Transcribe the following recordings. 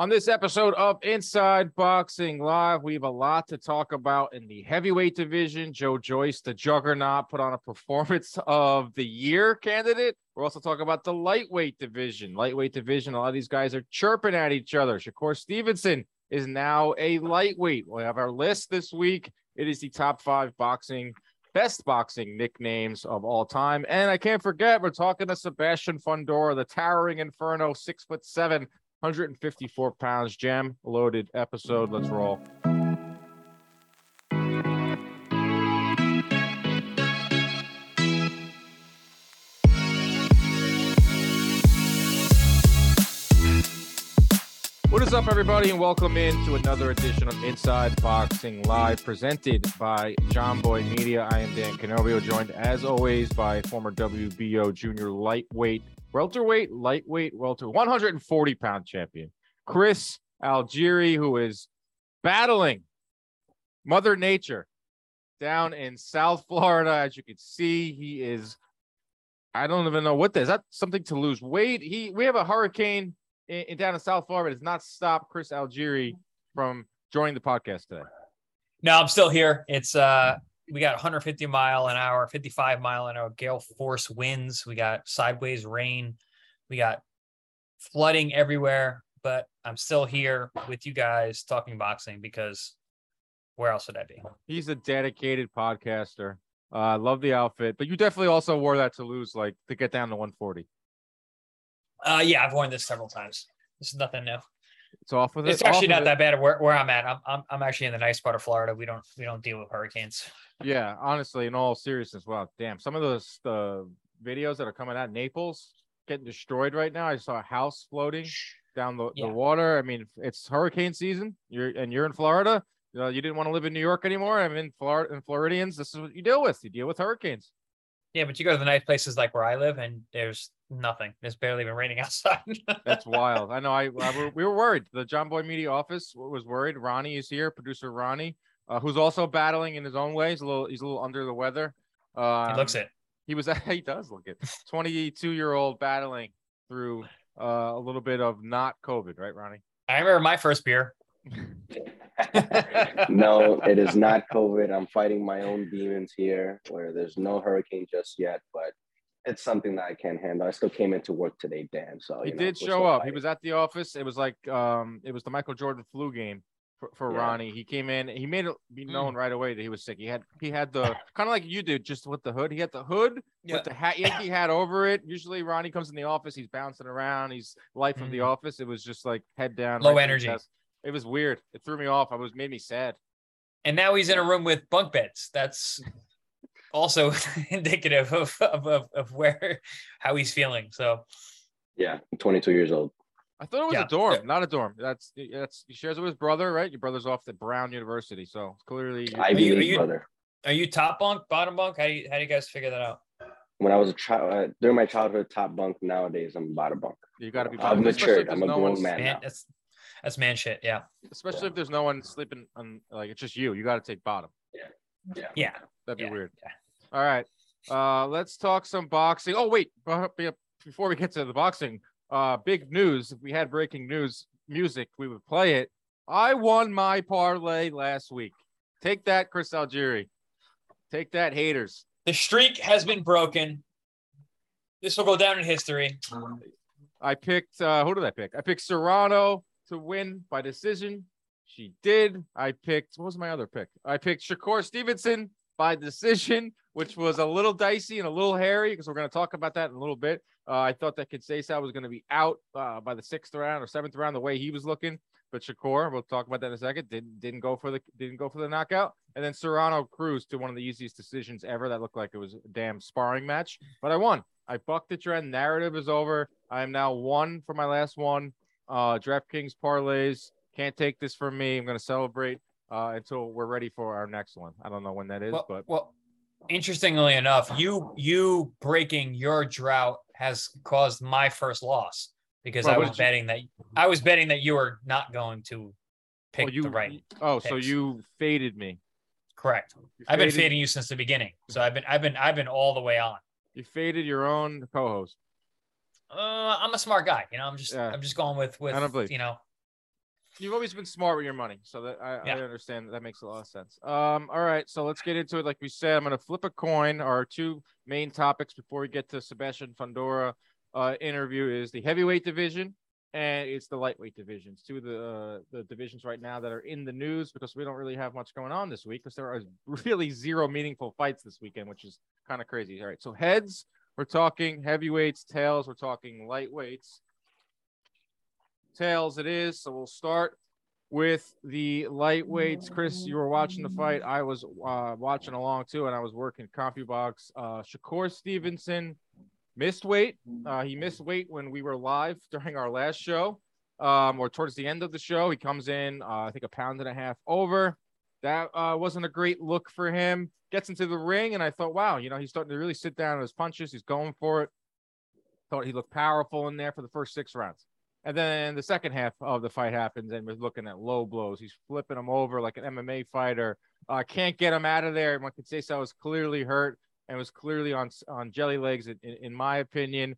On this episode of Inside Boxing Live, we have a lot to talk about in the heavyweight division. Joe Joyce, the juggernaut, put on a performance of the year candidate. We're also talking about the lightweight division. Lightweight division, a lot of these guys are chirping at each other. Shakur Stevenson is now a lightweight. We have our list this week. It is the top five boxing, best boxing nicknames of all time. And I can't forget, we're talking to Sebastian Fundora, the towering inferno, six foot seven, 154 pounds, jam loaded episode. Let's roll. What is up, everybody, and welcome in to another edition of Inside Boxing Live, presented by Jomboy Media. I am Dan Canobbio, joined as always by former WBO junior lightweight, welterweight, lightweight, welter, 140 pound champion, Chris Algieri, who is battling Mother Nature down in South Florida. As you can see, he is. I don't even know what that is. That something to lose weight. He we have a hurricane in, in down in South Florida does not stop Chris Algieri from joining the podcast today. No, I'm still here. It's uh we got 150 mile an hour, 55 mile an hour gale force winds. We got sideways rain. We got flooding everywhere, but I'm still here with you guys talking boxing because where else would I be? He's a dedicated podcaster. I uh, love the outfit, but you definitely also wore that to lose, like to get down to 140. Uh, yeah, I've worn this several times. This is nothing new. It's off of it. It's actually not of that bad where, where I'm at. I'm, I'm I'm actually in the nice part of Florida. We don't we don't deal with hurricanes. Yeah, honestly, in all seriousness, wow, damn, some of those the videos that are coming out Naples getting destroyed right now. I saw a house floating down the, Yeah. the water. I mean, it's hurricane season. You're and you're in Florida. You know, you didn't want to live in New York anymore. I'm in Florida and Floridians. This is what you deal with. You deal with hurricanes. Yeah, but you go to the nice places like where I live, and there's nothing. It's barely even raining outside. That's wild. I know. I, I were- we were worried. The Jomboy Media office was worried. Ronnie is here, producer Ronnie, uh, who's also battling in his own way. He's a little he's a little under the weather. Um, he looks it. He was he does look it. 22 year old battling through uh, a little bit of not COVID, right, Ronnie? I remember my first beer. no, it is not COVID. I'm fighting my own demons here where there's no hurricane just yet, but it's something that I can't handle. I still came into work today, Dan. So He you know, did we're show still up. He was at the office. It was like um, it was the Michael Jordan flu game for, for Yeah. Ronnie. He came in. He made it be Mm. known right away that he was sick. He had he had the kind of like you did, just with the hood. He had the hood with the hat Yankee hat over it. Usually Ronnie comes in the office, he's bouncing around, he's life of the Mhm. office. It was just like head down, Low right energy. It was weird. It threw me off. I was made me sad. and now he's in a room with bunk beds. That's also indicative of, of of of where how he's feeling. So Yeah, I'm 22 years old. I thought it was Yeah. a dorm, not a dorm. That's that's he shares it with his brother, right? Your brother's off at Brown University, so clearly you- Ivy you- are League you- brother. are you top bunk, bottom bunk? How do you how do you guys figure that out? When I was a child, uh, during my childhood, top bunk. Nowadays, I'm bottom bunk. you got to be. Bottom. I've especially matured. I'm a no grown man Man, now. that's that's man shit. Yeah. Especially if there's no one sleeping on, like it's just you. You got to take bottom. Yeah. Yeah. That'd be Yeah, weird. All right. Uh, let's talk some boxing. Oh wait, before we get to the boxing, uh, big news. If we had breaking news music, we would play it. I won my parlay last week. Take that, Chris Algieri. Take that, haters. The streak has been broken. This will go down in history. I picked uh who did I pick? I picked Serrano to win by decision. She did. I picked what was my other pick? I picked Shakur Stevenson by decision, which was a little dicey and a little hairy because we're going to talk about that in a little bit. Uh, I thought that Conceição was going to be out uh, by the sixth round or seventh round the way he was looking, but Shakur, we'll talk about that in a second, didn't didn't go for the didn't go for the knockout, and then Serrano cruised to one of the easiest decisions ever. That looked like it was a damn sparring match, but I won. I bucked the trend. Narrative is over. I am now one for my last one. Uh, DraftKings parlays can't take this from me. I'm going to celebrate uh, until we're ready for our next one. I don't know when that is, Well, but well, interestingly enough, you you breaking your drought has caused my first loss because Well, I was did you- betting that I was betting that you were not going to pick oh, you the right. Oh, so you faded me. Correct. You I've been faded- fading you since the beginning, so I've been I've been I've been all the way on. You faded your own co-host. Uh, I'm a smart guy, you know. I'm just Yeah. I'm just going with with I don't believe- you know you've always been smart with your money, so that I, Yeah. I understand that, that makes a lot of sense. Um, all right, so let's get into it. Like we said, I'm gonna flip a coin. Our two main topics before we get to Sebastian Fundora uh, interview is the heavyweight division and it's the lightweight divisions. Two of the uh, the divisions right now that are in the news because we don't really have much going on this week because there are really zero meaningful fights this weekend, which is kind of crazy. All right, so heads, we're talking heavyweights, tails, we're talking lightweights tails it is. So we'll start with the lightweights. Chris, you were watching the fight. I was uh, watching along too, and I was working CompuBox. Uh, Shakur Stevenson missed weight. Uh, he missed weight when we were live during our last show, um, or towards the end of the show. He comes in, uh, I think, a pound and a half over. That uh, wasn't a great look for him. Gets into the ring, and I thought, wow, you know, he's starting to really sit down on his punches. He's going for it. Thought he looked powerful in there for the first six rounds. And then the second half of the fight happens, and we're looking at low blows. He's flipping him over like an MMA fighter. Uh, can't get him out of there. And one Conceição was clearly hurt and was clearly on on jelly legs, in, in my opinion.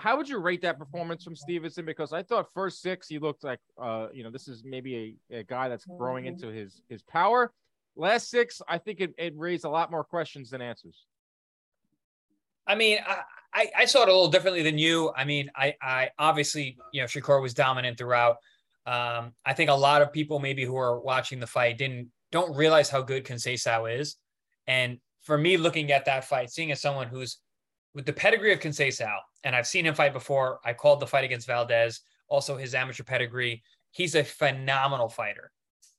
How would you rate that performance from Stevenson? Because I thought first six he looked like, uh, you know, this is maybe a, a guy that's growing into his his power. Last six, I think it, it raised a lot more questions than answers. I mean, I, I, I saw it a little differently than you. I mean, I, I obviously, you know, Shakur was dominant throughout. Um, I think a lot of people maybe who are watching the fight didn't don't realize how good Conceição is. And for me, looking at that fight, seeing as someone who's with the pedigree of Conceição, and I've seen him fight before. I called the fight against Valdez, also his amateur pedigree. He's a phenomenal fighter.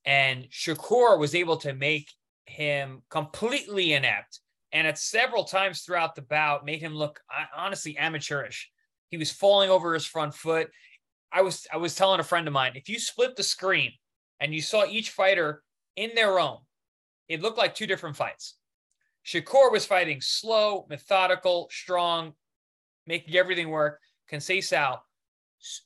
And Shakur was able to make him completely inept and at several times throughout the bout made him look honestly amateurish. He was falling over his front foot. I was I was telling a friend of mine, if you split the screen and you saw each fighter in their own, it looked like two different fights. Shakur was fighting slow, methodical, strong, making everything work. Conceição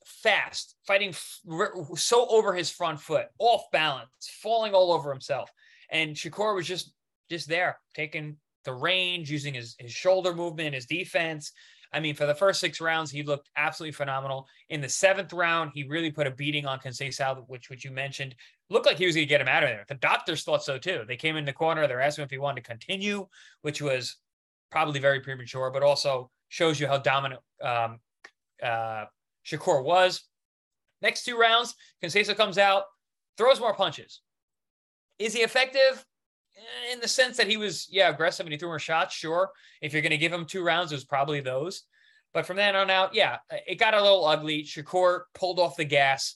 fast, fighting so over his front foot, off balance, falling all over himself. And Shakur was just just there, taking the range, using his, his shoulder movement, his defense. I mean, for the first six rounds, he looked absolutely phenomenal. In the seventh round, he really put a beating on Conceição, which which you mentioned. Looked like he was going to get him out of there. The doctors thought so too. They came in the corner. They're asking if he wanted to continue, which was probably very premature, but also shows you how dominant um, uh, Shakur was. Next two rounds, Conceição comes out, throws more punches. Is he effective? In the sense that he was, yeah, aggressive and he threw more shots. Sure. If you're going to give him two rounds, it was probably those. But from then on out, yeah, it got a little ugly. Shakur pulled off the gas.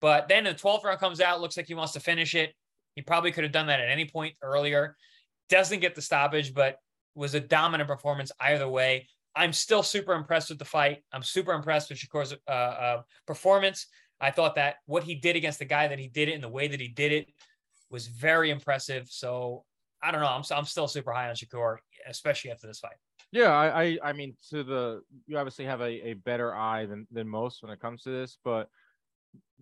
But then the 12th round comes out, looks like he wants to finish it. He probably could have done that at any point earlier. Doesn't get the stoppage, but was a dominant performance either way. I'm still super impressed with the fight. I'm super impressed with Shakur's uh, uh, performance. I thought that what he did against the guy that he did it and the way that he did it was very impressive. So I don't know. I'm I'm still super high on Shakur, especially after this fight. Yeah, I I, I mean to the you obviously have a, a better eye than than most when it comes to this, but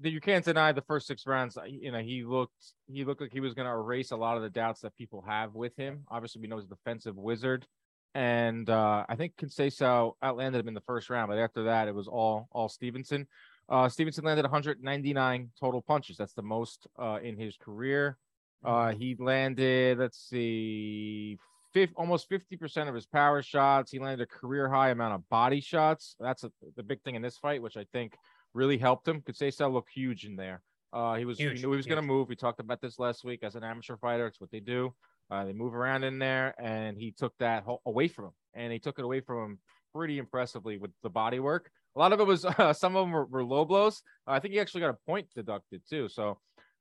you can't deny the first six rounds. You know, he looked he looked like he was going to erase a lot of the doubts that people have with him. Obviously, we know he's a defensive wizard, and uh, I think Conceição outlanded him in the first round, but after that, it was all all Stevenson. Uh, Stevenson landed 199 total punches. That's the most uh, in his career. Uh, he landed, let's see, fifth, almost 50% of his power shots. He landed a career high amount of body shots. That's a, the big thing in this fight, which I think really helped him. Conceição look huge in there. Uh, he was, huge, he knew he was going to move. We talked about this last week as an amateur fighter. It's what they do. Uh, they move around in there, and he took that away from him, and he took it away from him pretty impressively with the body work. A lot of it was uh, some of them were, were low blows. Uh, I think he actually got a point deducted too. So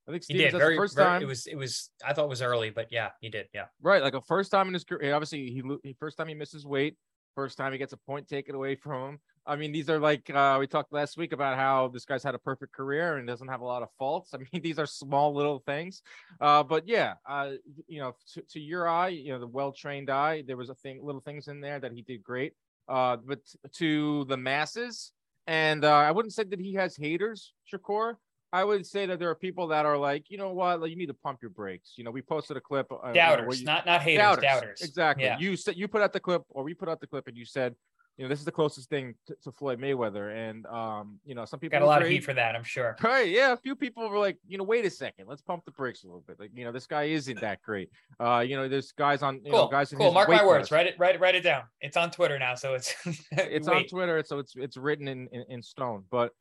I think Stevens, he did. Very, first very, time. It was, it was. I thought it was early, but yeah, he did. Yeah, right. Like a first time in his career. Obviously, he, he first time he misses weight. First time he gets a point taken away from him. I mean, these are like uh, we talked last week about how this guy's had a perfect career and doesn't have a lot of faults. I mean, these are small little things, uh, but yeah, uh, you know, to, to, your eye, you know, the well-trained eye, there was a thing, little things in there that he did great. Uh, but to the masses, and uh, I wouldn't say that he has haters, Shakur. I would say that there are people that are like, you know what, like, you need to pump your brakes. You know, we posted a clip. Uh, doubters, you, not not haters, doubters. doubters. Exactly. Yeah. You said you put out the clip, or we put out the clip, and you said you know, this is the closest thing to, to Floyd Mayweather, and um, you know, some people got a lot of heat for that, I'm sure. Right, yeah, a few people were like, you know, wait a second, let's pump the brakes a little bit. Like, you know, this guy isn't that great. Uh, you know, there's guys on, you cool, know, guys in cool. Mark my words. class. Write it, write it, write it down. It's on Twitter now, so it's It's on. Twitter, so it's it's written in in, in stone. But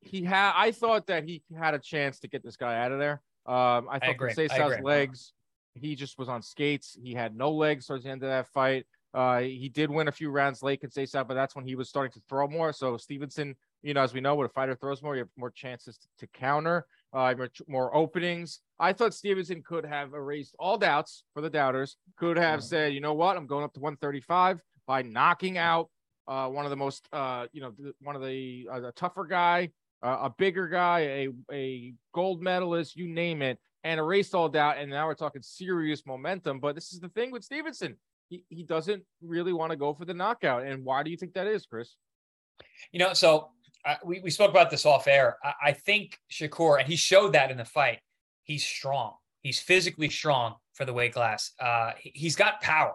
he had, I thought that he had a chance to get this guy out of there. Um, I thought agree, I Conceição's agree. legs, he just was on skates. He had no legs towards the end of that fight. Uh, he did win a few rounds late, in Conceição, but that's when he was starting to throw more. So Stevenson, you know, as we know, when a fighter throws more, you have more chances to, to counter, uh, more, more openings. I thought Stevenson could have erased all doubts for the doubters. Could have Mhm. said, you know what, I'm going up to 135 by knocking out uh, one of the most, uh, you know, one of the uh, the tougher guy, uh, a bigger guy, a a gold medalist, you name it, and erased all doubt. And now we're talking serious momentum. But this is the thing with Stevenson. He, he doesn't really want to go for the knockout. And why do you think that is, Chris? You know, so uh, we, we spoke about this off air. I, I think Shakur, and he showed that in the fight, he's strong. He's physically strong for the weight class. Uh, he, he's got power,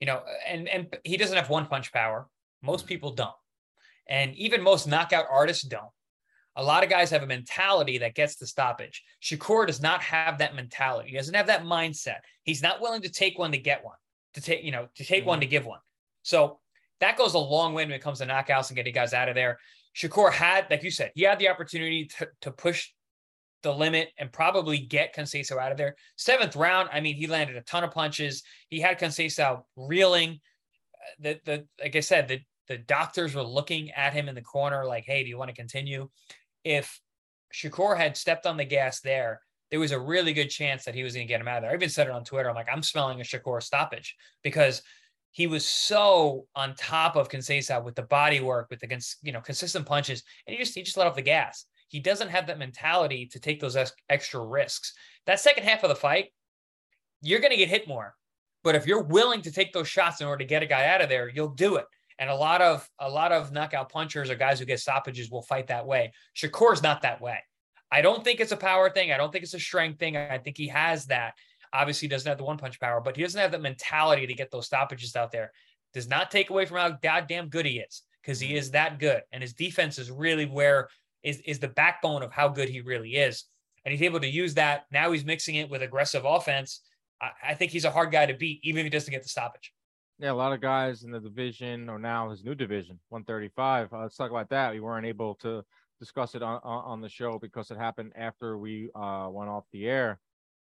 you know, and, and he doesn't have one punch power. Most people don't. And even most knockout artists don't. A lot of guys have a mentality that gets the stoppage. Shakur does not have that mentality. He doesn't have that mindset. He's not willing to take one to get one, to take, you know, to take one to mm-hmm. give one. So that goes a long way when it comes to knockouts and getting guys out of there. Shakur had, like you said, he had the opportunity to, to push the limit and probably get Conceição out of there. Seventh round, I mean, he landed a ton of punches. He had Conceição reeling. The, the like I said, the, the doctors were looking at him in the corner like, hey, do you want to continue? If Shakur had stepped on the gas there, there was a really good chance that he was going to get him out of there. I even said it on Twitter. I'm like, I'm smelling a Shakur stoppage because he was so on top of Conceição with the body work, with the you know consistent punches, and he just he just let off the gas. He doesn't have that mentality to take those ex- extra risks. That second half of the fight, you're going to get hit more, but if you're willing to take those shots in order to get a guy out of there, you'll do it. And a lot of a lot of knockout punchers or guys who get stoppages will fight that way. Shakur's not that way. I don't think it's a power thing. I don't think it's a strength thing. I think he has that. Obviously, he doesn't have the one punch power, but he doesn't have that mentality to get those stoppages out there. Does not take away from how goddamn good he is, because he is that good. And his defense is really where is, is the backbone of how good he really is. And he's able to use that. Now he's mixing it with aggressive offense. I, I think he's a hard guy to beat, even if he doesn't get the stoppage. Yeah, a lot of guys in the division or now his new division, 135. Uh, let's talk about that. We weren't able to discuss it on, on, the show because it happened after we uh, went off the air.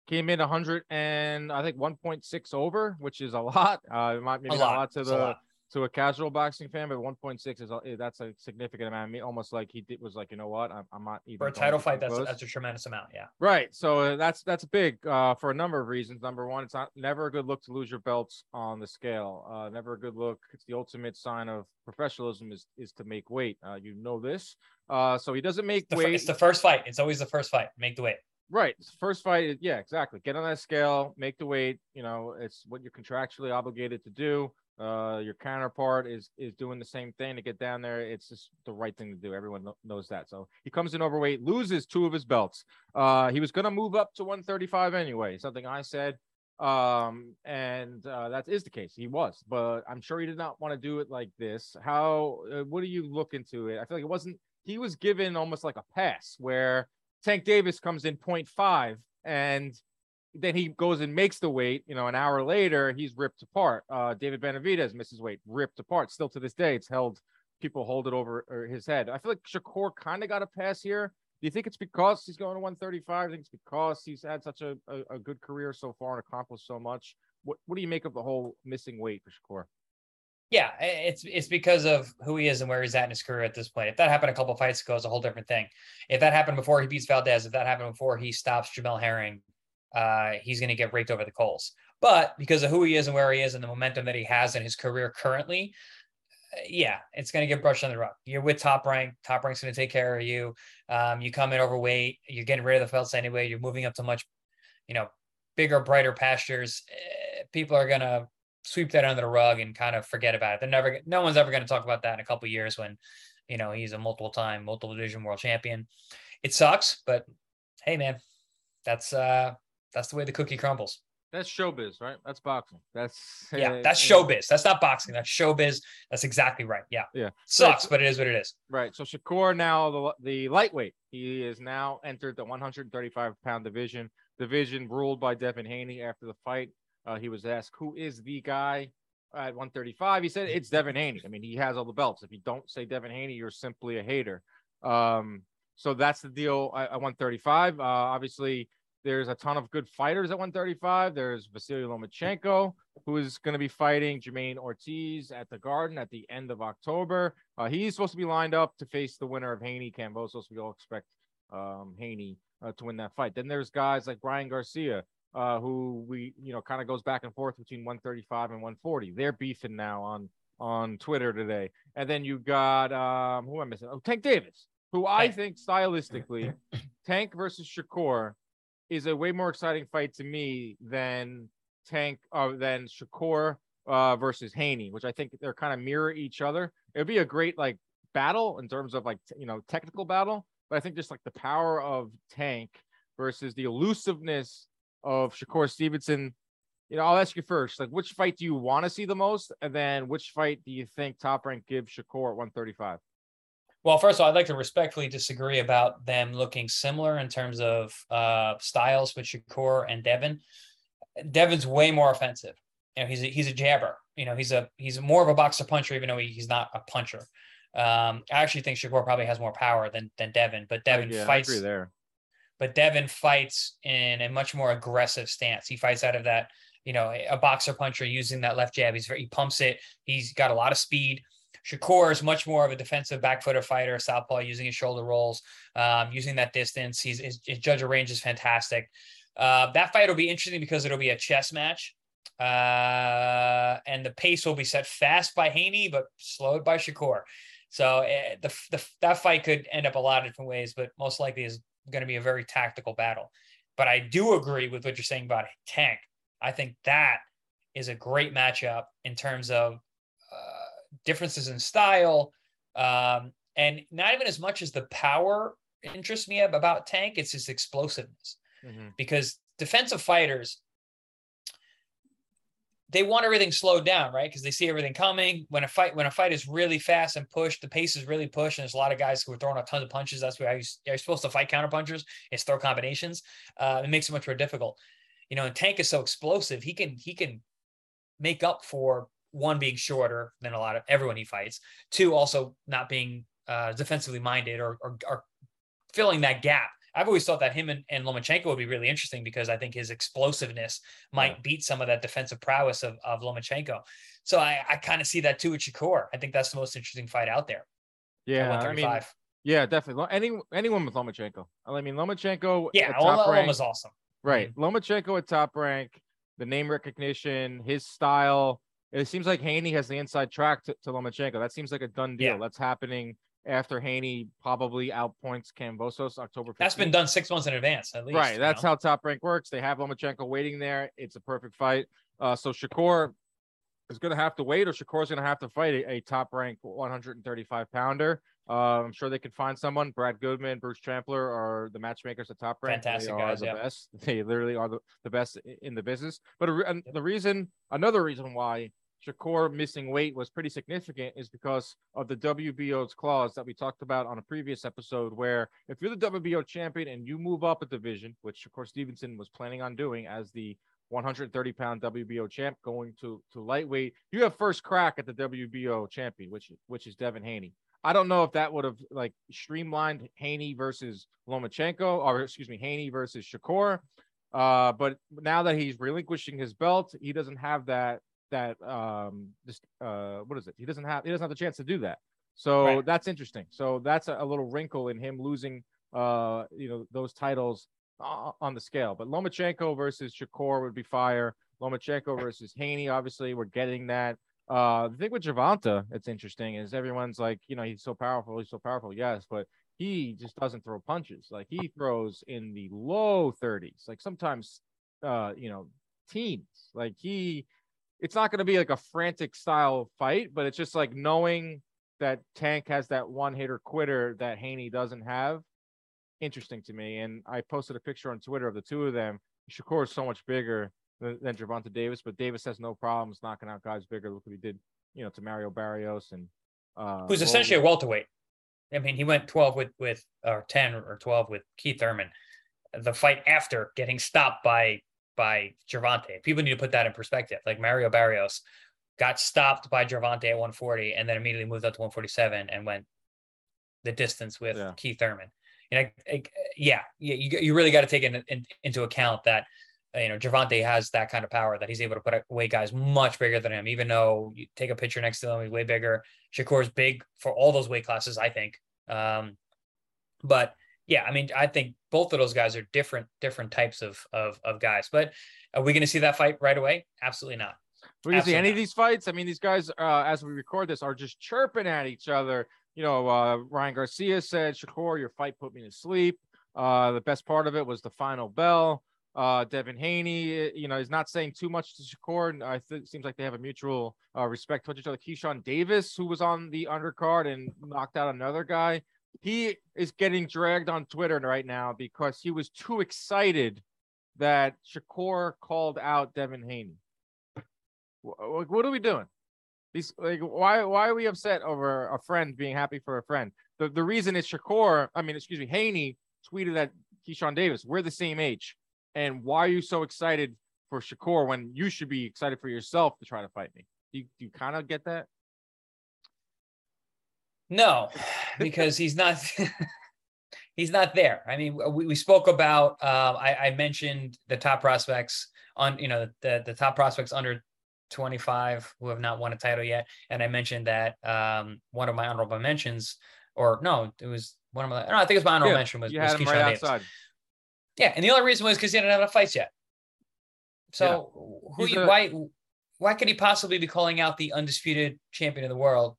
Came in 100 and I think 1.6 over, which is a lot. Uh, it might maybe A not lot. a lot to a the. To a casual boxing fan, but 1.6 is a, eh, that's a significant amount. I mean, almost like he did, was like, you know what, I'm, I'm not even For a title fight, that's, close. that's a tremendous amount. Yeah. Right. So uh, that's that's big uh, for a number of reasons. Number one, it's not never a good look to lose your belts on the scale. Uh, never a good look. It's the ultimate sign of professionalism is is to make weight. Uh, you know this. Uh, so he doesn't make The fir- weight. it's the first fight. It's always the first fight. Make the weight. Right. First fight. Yeah, exactly. Get on that scale, make the weight. You know, it's what you're contractually obligated to do. Uh, your counterpart is is doing the same thing to get down there. It's just the right thing to do. Everyone kno- knows that. So he comes in overweight, loses two of his belts. Uh, he was gonna move up to 135 anyway. Something I said. Um, and uh, that is the case. He was, but I'm sure he did not want to do it like this. How? Uh, what do you look into it? I feel like it wasn't. He was given almost like a pass where Tank Davis comes in 0.5 and then he goes and makes the weight. You know, an hour later, he's ripped apart. Uh, David Benavidez misses weight, ripped apart. Still to this day, it's held. People hold it over uh, his head. I feel like Shakur kind of got a pass here. Do you think it's because he's going to 135? I think it's because he's had such a, a, a good career so far and accomplished so much. What What do you make of the whole missing weight for Shakur? Yeah, it's it's because of who he is and where he's at in his career at this point. If that happened a couple fights ago, it's a whole different thing. If that happened before he beats Valdez, if that happened before he stops Jamel Herring, uh, he's going to get raked over the coals. But because of who he is and where he is and the momentum that he has in his career currently, uh, yeah, it's going to get brushed under the rug. You're with Top Rank. Top Rank's going to take care of you. Um, you come in overweight. You're getting rid of the belts anyway. You're moving up to much, you know, bigger, brighter pastures. Eh, People are going to sweep that under the rug and kind of forget about it. They're never, no one's ever going to talk about that in a couple years when, you know, he's a multiple time, multiple division world champion. It sucks, but hey, man, that's uh, that's the way the cookie crumbles. That's showbiz, right? That's boxing. That's Yeah, uh, that's yeah. showbiz. That's not boxing. That's showbiz. That's exactly right. Yeah. Yeah. Sucks, but it is what it is. Right. So Shakur now the the lightweight. He is now entered the 135 pound division. Division ruled by Devin Haney after the fight. Uh, he was asked who is the guy at 135. He said it's Devin Haney. I mean, he has all the belts. If you don't say Devin Haney, you're simply a hater. Um, so that's the deal at, at 135. Uh, obviously, there's a ton of good fighters at 135. There's Vasily Lomachenko, who is going to be fighting Jamaine Ortiz at the Garden at the end of October. Uh, he's supposed to be lined up to face the winner of Haney Kambosos. We all expect um, Haney uh, to win that fight. Then there's guys like Ryan Garcia, uh, who we you know kind of goes back and forth between 135 and 140. They're beefing now on on Twitter today. And then you got um, who am I missing? Oh, Tank Davis, who I think stylistically, Tank versus Shakur is a way more exciting fight to me than Tank uh, than Shakur uh, versus Haney, which I think they're kind of mirror each other. It would be a great like battle in terms of like t- you know technical battle, but I think just like the power of Tank versus the elusiveness of Shakur Stevenson. You know, I'll ask you first, like which fight do you want to see the most, and then which fight do you think Top Rank gives Shakur at 135? Well, first of all, I'd like to respectfully disagree about them looking similar in terms of uh, styles with Shakur and Devin. Devin's way more offensive. You know, he's a, he's a jabber. You know, he's a he's more of a boxer puncher, even though he, he's not a puncher. Um, I actually think Shakur probably has more power than than Devin, but Devin yeah, fights. There. But Devin fights in a much more aggressive stance. He fights out of that, you know, a boxer puncher using that left jab. He's very, he pumps it. He's got a lot of speed. Shakur is much more of a defensive back footer fighter, southpaw, using his shoulder rolls, um, using that distance. He's his, his judge of range is fantastic. Uh, that fight will be interesting because it'll be a chess match, uh, and the pace will be set fast by Haney, but slowed by Shakur. So uh, the, the that fight could end up a lot of different ways, but most likely is going to be a very tactical battle. But I do agree with what you're saying about Tank. I think that is a great matchup in terms of differences in style, um, and not even as much as the power interests me about Tank. It's his explosiveness Mhm. because defensive fighters they want everything slowed down, right? Because they see everything coming. When a fight when a fight is really fast and pushed, the pace is really pushed, and there's a lot of guys who are throwing out tons of punches. That's why you're supposed to fight counter punchers. Is throw combinations. Uh, it makes it much more difficult. You know, and Tank is so explosive. He can he can make up for one being shorter than a lot of everyone he fights. Two also not being uh, defensively minded or, or or filling that gap. I've always thought that him and, and Lomachenko would be really interesting because I think his explosiveness might Yeah. beat some of that defensive prowess of, of Lomachenko. So I, I kind of see that too with Shakur. I think that's the most interesting fight out there. Yeah, I mean, 135. yeah, definitely. Any anyone with Lomachenko. I mean, Lomachenko. yeah, top rank- was awesome. Right. Lomachenko at top rank, the name recognition, his style. It seems like Haney has the inside track to, to Lomachenko. That seems like a done deal. Yeah. That's happening after Haney probably outpoints Kambosos October 15th. That's been done six months in advance, at least. Right. That's know? how top rank works. They have Lomachenko waiting there. It's a perfect fight. Uh, so Shakur is going to have to wait, or Shakur is going to have to fight a, a top rank 135 pounder. Uh, I'm sure they could find someone. Brad Goodman, Bruce Trampler are the matchmakers at top rank. Fantastic they are guys, the yeah. best. They literally are the, the best in the business. But a and the reason, another reason why Shakur missing weight was pretty significant is because of the WBO's clause that we talked about on a previous episode, where if you're the WBO champion and you move up a division, which Shakur Stevenson was planning on doing as the 130 pound WBO champ going to to lightweight, you have first crack at the WBO champion, which which is Devin Haney. I don't know if that would have like streamlined Haney versus Lomachenko, or excuse me, Haney versus Shakur. Uh, but now that he's relinquishing his belt, he doesn't have that that um this uh what is it? He doesn't have he doesn't have the chance to do that. So Right. that's interesting. So that's a, a little wrinkle in him losing uh you know those titles on the scale. But Lomachenko versus Shakur would be fire. Lomachenko versus Haney, obviously, we're getting that. Uh, the thing with Gervonta, it's interesting, is everyone's like, you know, he's so powerful, he's so powerful, yes, but he just doesn't throw punches. Like he throws in the low 30s, like sometimes, uh, you know, teens. Like he, it's not going to be like a frantic style fight, but it's just like knowing that Tank has that one hitter quitter that Haney doesn't have. Interesting to me. And I posted a picture on Twitter of the two of them. Shakur is so much bigger than, than Gervonta Davis, but Davis has no problems knocking out guys bigger. Look what he did, you know, to Mario Barrios and uh, who's essentially a welterweight. I mean, he went 12 with with or 10 or 12 with Keith Thurman. The fight after getting stopped by by Gervonta. People need to put that in perspective. Like Mario Barrios got stopped by Gervonta at 140 and then immediately moved up to 147 and went the distance with yeah. Keith Thurman. You know, yeah, you, you really got to take in, in, into account that you know Gervonta has that kind of power that he's able to put away guys much bigger than him. Even though you take a picture next to him, he's way bigger. Shakur's big for all those weight classes, I think. Um, but yeah, I mean, I think both of those guys are different different types of of, of guys. But are we going to see that fight right away? Absolutely not. We can see any not. of these fights. I mean, these guys, uh, as we record this, are just chirping at each other. You know, uh, Ryan Garcia said, "Shakur, your fight put me to sleep." Uh, the best part of it was the final bell. Uh, Devin Haney, you know, is not saying too much to Shakur. I think it seems like they have a mutual uh, respect towards each other. Keyshawn Davis, who was on the undercard and knocked out another guy, he is getting dragged on Twitter right now because he was too excited that Shakur called out Devin Haney. Like, What are we doing? These like why why are we upset over a friend being happy for a friend? The the reason is Shakur, I mean, excuse me, Haney tweeted at Keyshawn Davis, we're the same age. And why are you so excited for Shakur when you should be excited for yourself to try to fight me? Do you, do you kind of get that? No, because he's not. he's not there. I mean, we, we spoke about. Um, I, I mentioned the top prospects on. You know, the the top prospects under 25 who have not won a title yet, and I mentioned that um, one of my honorable mentions, or no, it was one of my. No, I think it was my honorable yeah, mention was, you was right outside. Yeah, and the only reason was because he didn't have enough fights yet. So yeah. who a, why why could he possibly be calling out the undisputed champion of the world,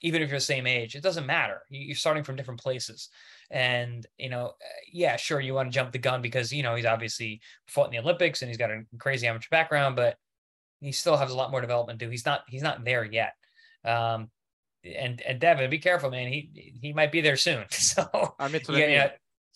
even if you're the same age? It doesn't matter. You're starting from different places, and you know, yeah, sure, you want to jump the gun because you know he's obviously fought in the Olympics and he's got a crazy amateur background, but he still has a lot more development to do. He's not he's not there yet. Um, and and Devin, be careful, man. He he might be there soon. So I mean, yeah, yeah,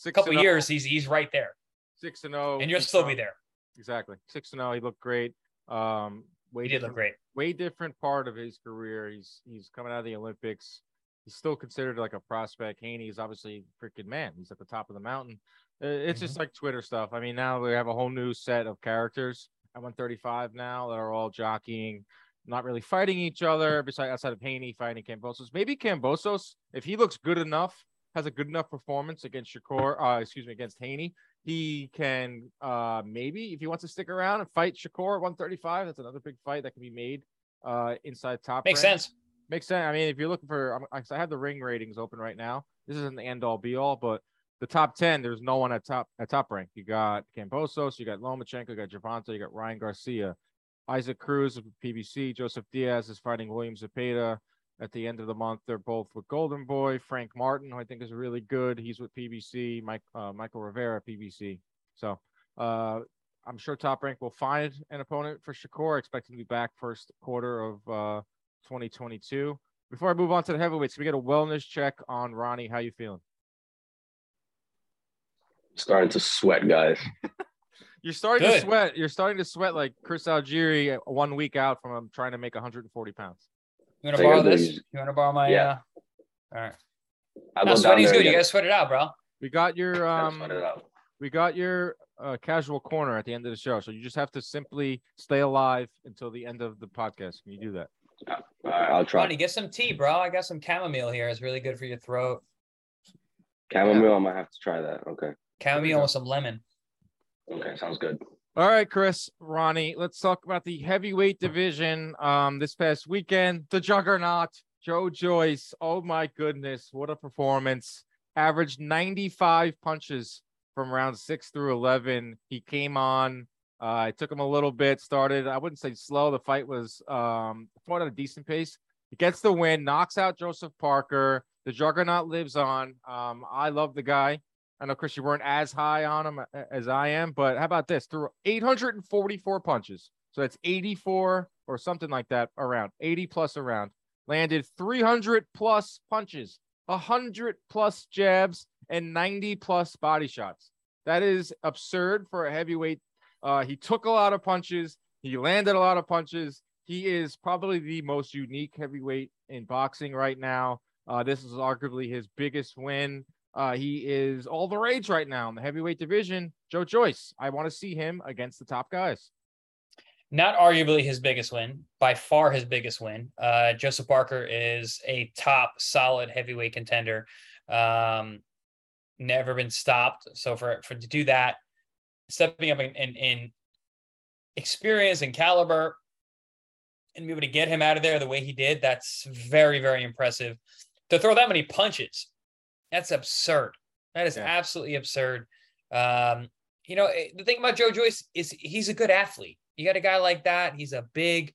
a couple oh. years, he's he's right there six and oh, and you'll still be there. Exactly, six and. Oh, he looked great. Um, way did look great. Way different part of his career. He's he's coming out of the Olympics. He's still considered like a prospect. Haney is obviously a freaking man. He's at the top of the mountain. It's mm-hmm. just like Twitter stuff. I mean, now we have a whole new set of characters at 135 now that are all jockeying, not really fighting each other. Besides, outside of Haney fighting Kambosos, maybe Kambosos, if he looks good enough, has a good enough performance against Shakur, uh, excuse me, against Haney, he can uh, maybe, if he wants to stick around and fight Shakur at 135, that's another big fight that can be made uh, inside top. Makes rank. sense. Makes sense. I mean, if you're looking for, I have the ring ratings open right now. This isn't the end all be all, but the top 10, there's no one at top at top rank. You got Kambosos, you got Lomachenko, you got Gervonta, you got Ryan Garcia, Isaac Cruz of PBC, Joseph Diaz is fighting William Zepeda at the end of the month. They're both with Golden Boy, Frank Martin, who I think is really good. He's with PBC, Mike uh, Michael Rivera, PBC. So uh, I'm sure Top Rank will find an opponent for Shakur, expecting to be back first quarter of uh, 2022. Before I move on to the heavyweights, we get a wellness check on Ronnie? How you feeling? Starting to sweat, guys. You're starting Good. to sweat. You're starting to sweat like Chris Algieri uh, one week out from trying to make 140 pounds. You want to borrow this? You want to borrow my? Yeah. Uh... All right. I'll no, sweating's good. You guys sweat it out, bro. We got your um. We got your uh, casual corner at the end of the show, so you just have to simply stay alive until the end of the podcast. Can you do that? Uh, all right, I'll try. Ronnie, get some tea, bro. I got some chamomile here. It's really good for your throat. Chamomile, yeah. I might have to try that. Okay. Chamomile with some lemon. Okay, sounds good. All right, Chris, Ronnie, let's talk about the heavyweight division. Um, this past weekend, the juggernaut, Joe Joyce. Oh my goodness, what a performance! Averaged 95 punches from round six through 11. He came on. Uh, it took him a little bit. Started, I wouldn't say slow. The fight was um, fought at a decent pace. He gets the win, knocks out Joseph Parker. The juggernaut lives on. Um, I love the guy. I know, Chris, you weren't as high on him as I am, but how about this? Through 844 punches. So that's 84 or something like that around 80 plus around. Landed 300 plus punches, 100 plus jabs, and 90 plus body shots. That is absurd for a heavyweight Uh, he took a lot of punches. He landed a lot of punches. He is probably the most unique heavyweight in boxing right now. Uh, this is arguably his biggest win. Uh, he is all the rage right now in the heavyweight division. Joe Joyce, I want to see him against the top guys. Not arguably his biggest win, by far his biggest win. Uh, Joseph Parker is a top solid heavyweight contender. Um, never been stopped. So for, for to do that, stepping up in, in, in experience and caliber and be able to get him out of there the way he did, that's very, very impressive. To throw that many punches, that's absurd. That is yeah. absolutely absurd. Um, you know, eh, the thing about Joe Joyce is he's a good athlete. You got a guy like that. He's a big,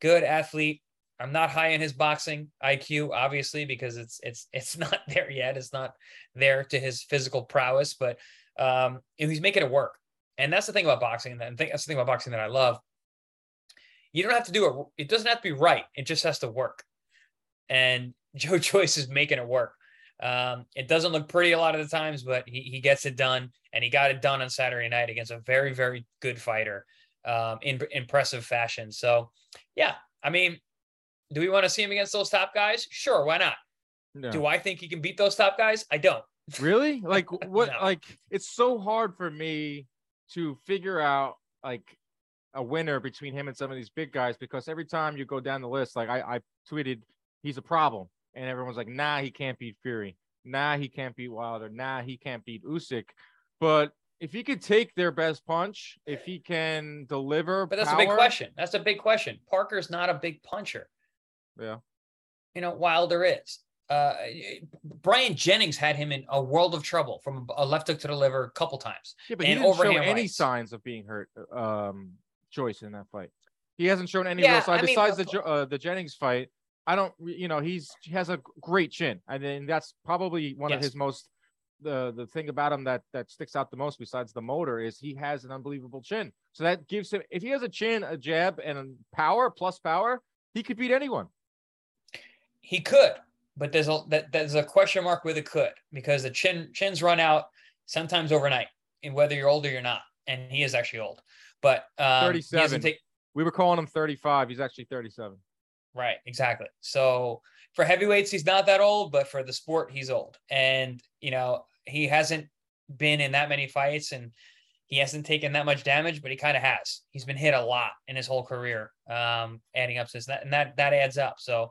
good athlete. I'm not high in his boxing IQ, obviously, because it's it's it's not there yet. It's not there to his physical prowess, but um, he's making it work. And that's the thing about boxing. And that's the thing about boxing that I love. You don't have to do it. It doesn't have to be right. It just has to work. And Joe Joyce is making it work. Um, it doesn't look pretty a lot of the times, but he, he gets it done, and he got it done on Saturday night against a very, very good fighter um, in impressive fashion. So, yeah, I mean, do we want to see him against those top guys? Sure, why not? No. Do I think he can beat those top guys? I don't. Really? Like what? no. Like it's so hard for me to figure out like a winner between him and some of these big guys because every time you go down the list, like I, I tweeted, he's a problem and everyone's like, nah, he can't beat Fury. Nah, he can't beat Wilder. Nah, he can't beat Usyk. But if he could take their best punch, if he can deliver, but that's power, a big question. That's a big question. Parker's not a big puncher. Yeah, you know Wilder is. Uh, Bryant Jennings had him in a world of trouble from a left hook to the liver a couple times. Yeah, but he didn't show any rights. signs of being hurt. Um, Joyce in that fight, he hasn't shown any yeah, real signs besides mean, the uh, the Jennings fight. I don't, you know, he's he has a great chin. I mean, that's probably one yes. of his most the the thing about him that that sticks out the most besides the motor is he has an unbelievable chin. So that gives him if he has a chin, a jab, and power plus power, he could beat anyone. He could, but there's a that there's a question mark with it could because the chin chins run out sometimes overnight, and whether you're old or you're not, and he is actually old. But um, 37. Take, we were calling him 35. He's actually 37. Right, exactly. So for heavyweights, he's not that old, but for the sport, he's old. And, you know, he hasn't been in that many fights and he hasn't taken that much damage, but he kind of has. He's been hit a lot in his whole career, um, adding up since that, and that that adds up. So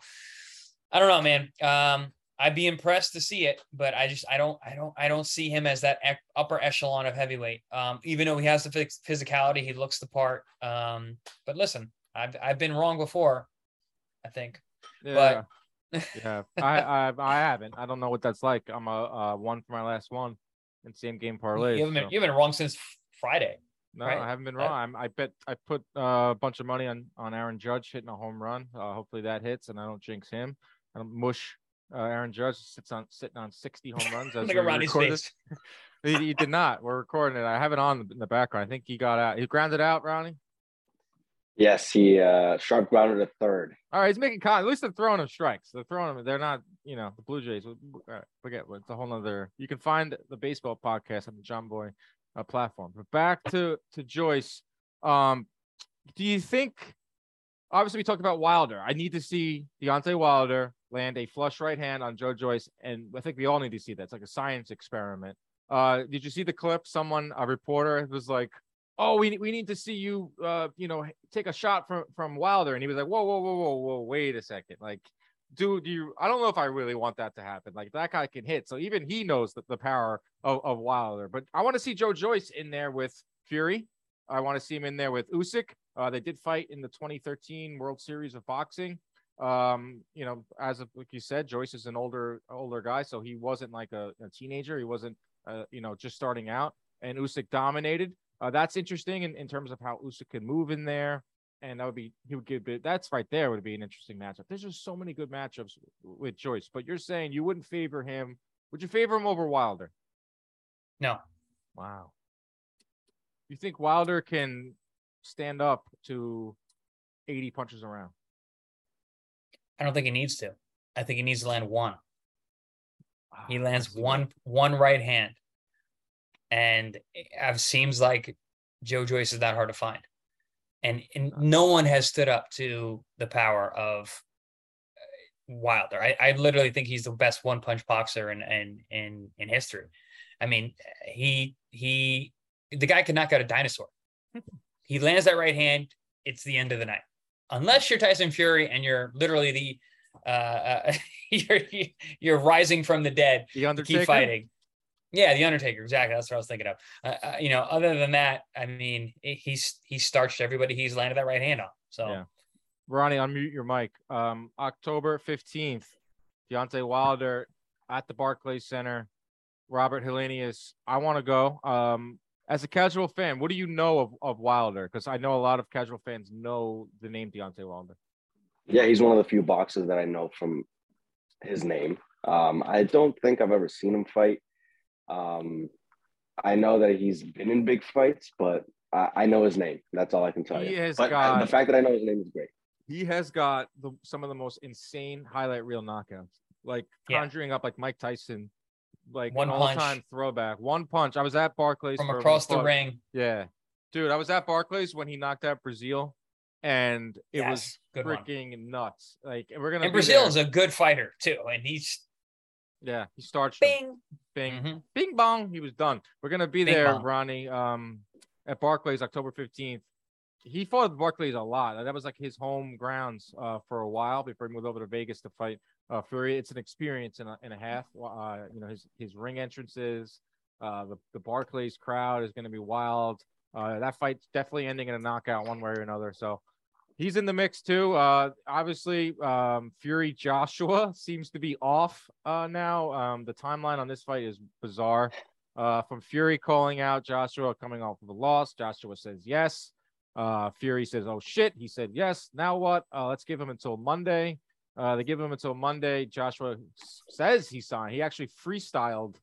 I don't know, man. Um, I'd be impressed to see it, but I just I don't I don't I don't see him as that upper echelon of heavyweight. Um, even though he has the physicality, he looks the part. Um, but listen, I've I've been wrong before. I think. Yeah. But yeah, I, I I haven't. I don't know what that's like. I'm a uh, one for my last one in same game parlay. You haven't, been, you haven't been wrong since Friday. No, right? I haven't been wrong. I'm, I bet I put uh, a bunch of money on on Aaron Judge hitting a home run. Uh, hopefully that hits, and I don't jinx him. I don't mush uh, Aaron Judge sits on sitting on 60 home runs. As Look at Ronnie's face. he, he, did not. We're recording it. I have it on in the background. I think he got out. He grounded out, Ronnie. Yes, he uh sharp grounded a third. All right, he's making con. At least they're throwing him strikes. They're throwing him. They're not, you know, the Blue Jays. forget. What it's a whole nother. You can find the baseball podcast on the Jomboy uh, platform. But back to to Joyce. Um, do you think? Obviously, we talked about Wilder. I need to see Deontay Wilder land a flush right hand on Joe Joyce, and I think we all need to see that. It's like a science experiment. Uh, did you see the clip? Someone, a reporter, was like, oh, we, we need to see you, uh, you know, take a shot from, from Wilder. And he was like, whoa, whoa, whoa, whoa, whoa, wait a second. Like, dude, you, I don't know if I really want that to happen. Like that guy can hit. So even he knows that the power of, of Wilder, but I want to see Joe Joyce in there with Fury. I want to see him in there with Usyk. Uh, they did fight in the 2013 World Series of Boxing. Um, you know, as of, like you said, Joyce is an older older guy, so he wasn't like a, a teenager. He wasn't, uh, you know, just starting out. And Usyk dominated. Uh, that's interesting in, in terms of how Usyk could move in there. And that would be, he would give it, that's right there would be an interesting matchup. There's just so many good matchups with Joyce, but you're saying you wouldn't favor him. Would you favor him over Wilder? No. Wow. You think Wilder can stand up to 80 punches around? I don't think he needs to. I think he needs to land one. he lands one one right hand and it seems like Joe Joyce is that hard to find. And, and no one has stood up to the power of uh, Wilder. I, I literally think he's the best one punch boxer in, in in in history. I mean, he he the guy could knock out a dinosaur. he lands that right hand, it's the end of the night. Unless you're Tyson Fury and you're literally the uh, uh you're you're rising from the dead The Undertaker. keep fighting. Yeah, the Undertaker. Exactly. That's what I was thinking of. Uh, uh, you know, other than that, I mean, it- he's he's starched everybody. He's landed that right hand on. So Yeah. Ronnie, unmute your mic. Um, October 15th, Deontay Wilder at the Barclays Center. Robert Helenius. I want to go. Um, as a casual fan, what do you know of, of Wilder? Because I know a lot of casual fans know the name Deontay Wilder. Yeah, he's one of the few boxers that I know from his name. Um, I don't think I've ever seen him fight. Um, I know that he's been in big fights, but I, I know his name. That's all I can tell He you. has but got- the fact that I know his name is great. He has got the, some of the most insane highlight reel knockouts, like Yeah. conjuring up like Mike Tyson, like One an punch. all-time throwback. One punch. I was at Barclays from across the for- ring, Yeah, dude, I was at Barclays when he knocked out Breazeale, and it was yes, good one. freaking nuts. Like, and we're gonna And Breazeale there. is a good fighter too, and he's yeah. He starts bing, bing. bing, Mhm. bing, bong. He was done. We're gonna be Bing there, bong. Ronnie. Um, at Barclays, October fifteenth. He fought at Barclays a lot. That was like his home grounds uh, for a while before he moved over to Vegas to fight uh, Fury. It's an experience and a, and a half. Uh, you know, his his ring entrances, uh, the the Barclays crowd is going to be wild. Uh, that fight's definitely ending in a knockout one way or another. So he's in the mix too. Uh, obviously, um, Fury Joshua seems to be off uh, now. Um, the timeline on this fight is bizarre. Uh, from Fury calling out Joshua coming off of a loss, Joshua says yes. Uh, Fury says, "Oh shit," he said yes. Now what? Uh, let's give him until Monday. Uh, they give him until Monday. Joshua says he signed. He actually freestyled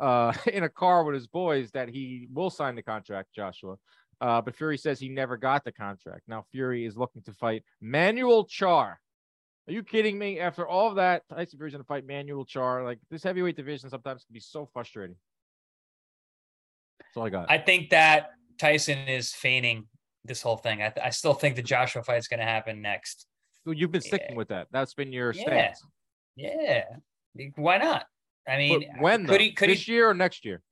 in a car with his boys that he will sign the contract. Joshua, uh, but Fury says he never got the contract. Now Fury is looking to fight Manuel Charr. Are you kidding me? After all of that, Tyson Fury's gonna fight Manuel Charr. Like this heavyweight division sometimes can be so frustrating. That's all I got. I think that Tyson is feigning this whole thing. I, I still think the Joshua fight's going to happen next. Well, You've been sticking Yeah. with that. That's been your Yeah. stance. Yeah, why not? I But mean, when could though? he? Could this he? year or next year?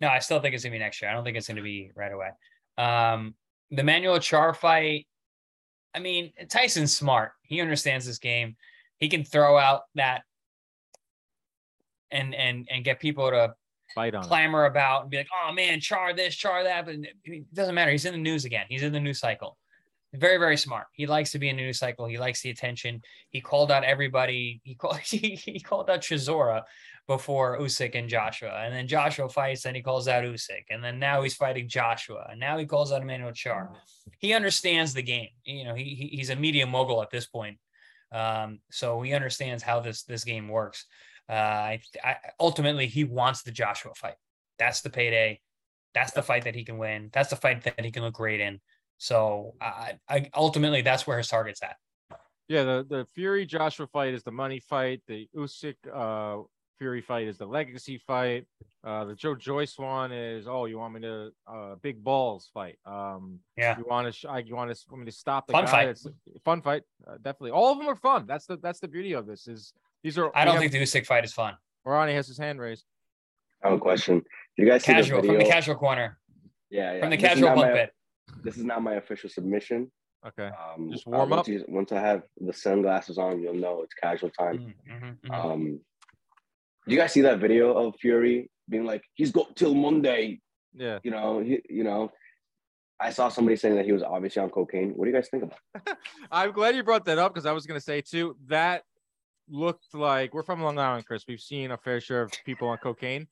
No, I still think it's gonna be next year. I don't think it's gonna be right away. Um, the Manuel Charr fight. I mean, Tyson's smart. He understands this game. He can throw out that and and and get people to Fight on. it. clamor about and be like, "Oh man, Charr this, Charr that," but it doesn't matter. He's in the news again. He's in the news cycle. Very, very smart. He likes to be in the news cycle. He likes the attention. He called out everybody. He called he, he called out Chisora before Usyk and Joshua, and then Joshua fights, and he calls out Usyk, and then now he's fighting Joshua, and now he calls out Emmanuel Charr. He understands the game. You know, he, he he's a media mogul at this point, um, so he understands how this this game works. Uh, I, I ultimately he wants the Joshua fight. That's the payday. That's the fight that he can win. That's the fight that he can look great in. So I, I ultimately that's where his target's at. Yeah, the, the Fury Joshua fight is the money fight. The Usyk uh, Fury fight is the legacy fight. Uh, the Joe Joyce one is oh, you want me to uh, big balls fight? Um, Yeah. you want to sh- I- you want to want me to stop the Fun guy fight. that's- fun fight. Uh, definitely, all of them are fun. That's the that's the beauty of this is these are. I don't have- think the Usyk fight is fun. Ronnie has his hand raised. I have a question. Did you guys see Casual the from the casual corner, yeah, yeah. from the This is casual not bunk my- bed. This is not my official submission. Okay. Um, Just uh, warm once up. you- once I have the sunglasses on, you'll know it's casual time. Mhm, mhm, mhm. Um, do you guys see that video of Fury being like, "He's got till Monday"? Yeah. You know, he, you know. I saw somebody saying that he was obviously on cocaine. What do you guys think about? It? I'm glad you brought that up because I was going to say too that looked like we're from Long Island, Chris. We've seen a fair share of people on cocaine.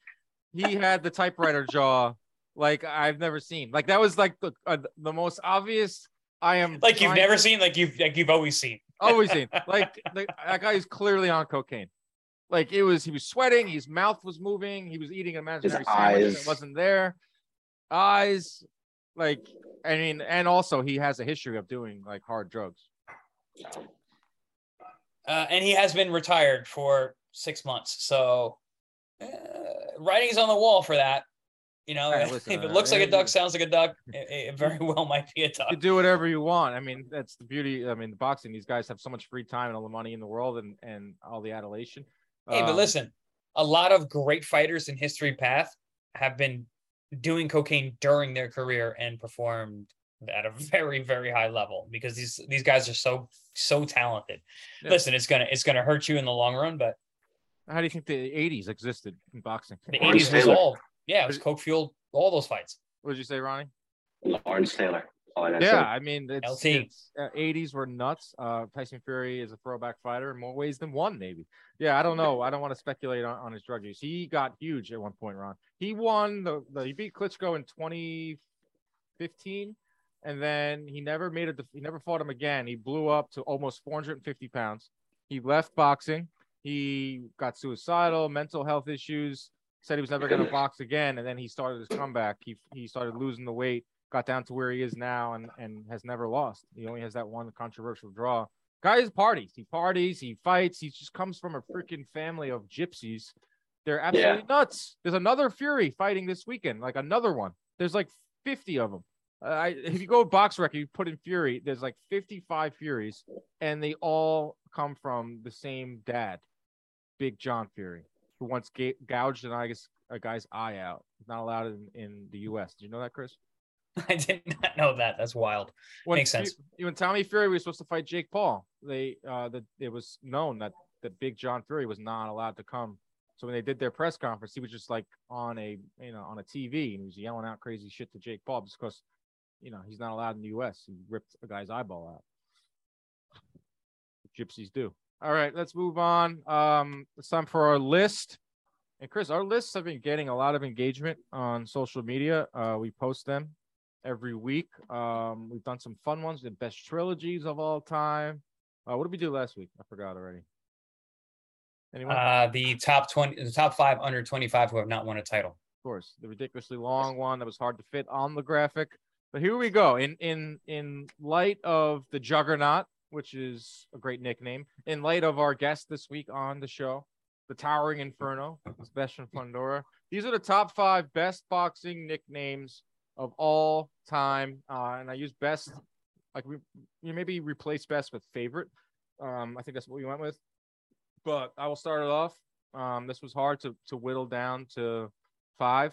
He had the typewriter jaw like I've never seen. Like that was like the uh, the most obvious. I am Like you've trying- never seen, like you've like you've always seen. always seen. Like the, that guy is clearly on cocaine. Like it was, he was sweating. His mouth was moving. He was eating an imaginary sandwich eyes. that wasn't there. Eyes, like I mean, and also he has a history of doing like hard drugs. Uh, and he has been retired for six months. So uh, writing's on the wall for that. You know, Hey, if listen, it uh, looks like a duck, sounds like a duck, it, it very well might be a duck. You do whatever you want. I mean, that's the beauty. I mean, the boxing. These guys have so much free time and all the money in the world, and and all the adulation. Hey, but Um, listen, a lot of great fighters in history path have been doing cocaine during their career and performed at a very, very high level because these these guys are so so talented. Yeah. Listen, it's gonna it's gonna hurt you in the long run, but How do you think the '80s existed in boxing? the Lawrence eighties was Taylor. all yeah, it was coke fueled all those fights. What did you say, Ronnie? Lawrence Taylor. All Yeah, say. I mean, it's, LT. it's uh, 80s were nuts. Uh, Tyson Fury is a throwback fighter in more ways than one, maybe. Yeah, I don't know. I don't want to speculate on, on his drug use. He got huge at one point, Ron. He won the, the he beat Klitschko in 2015, and then he never made it. He never fought him again. He blew up to almost 450 pounds. He left boxing. He got suicidal, mental health issues. Said he was never going to box again, and then he started his comeback. He he started losing the weight got down to where he is now and and has never lost. He only has that one controversial draw. Guy parties. He parties. He fights. He just comes from a freaking family of gypsies. They're absolutely nuts. There's another Fury fighting this weekend, like another one. There's like 50 of them. Uh, I, if you go box record, you put in Fury. There's like 55 Furies, and they all come from the same dad, Big John Fury, who once ga- gouged an I guess a guy's eye out. Not allowed in, in the U.S. Did you know that, Chris? I did not know that. That's wild. when Makes sense. When Tommy Fury was supposed to fight Jake Paul, they uh that it was known that that Big John Fury was not allowed to come. So when they did their press conference, he was just like on a you know on a TV and he was yelling out crazy shit to Jake Paul just because you know he's not allowed in the U.S. He ripped a guy's eyeball out. Gypsies do. All right, let's move on. Um, it's time for our list. And Chris, our lists have been getting a lot of engagement on social media. Uh, we post them every week. Um, we've done some fun ones, the best trilogies of all time. Uh, what did we do last week? I forgot already. Anyone? Uh, the top twenty, the top five under twenty-five who have not won a title. of course, the ridiculously long one that was hard to fit on the graphic. But here we go. In in in light of the Juggernaut, which is a great nickname, in light of our guest this week on the show, the Towering Inferno, Sebastian Fundora. These are the top five best boxing nicknames of all time. Uh, and I use best, like we you maybe replace best with favorite. Um, I think that's what we went with. But I will start it off. Um, this was hard to to whittle down to five.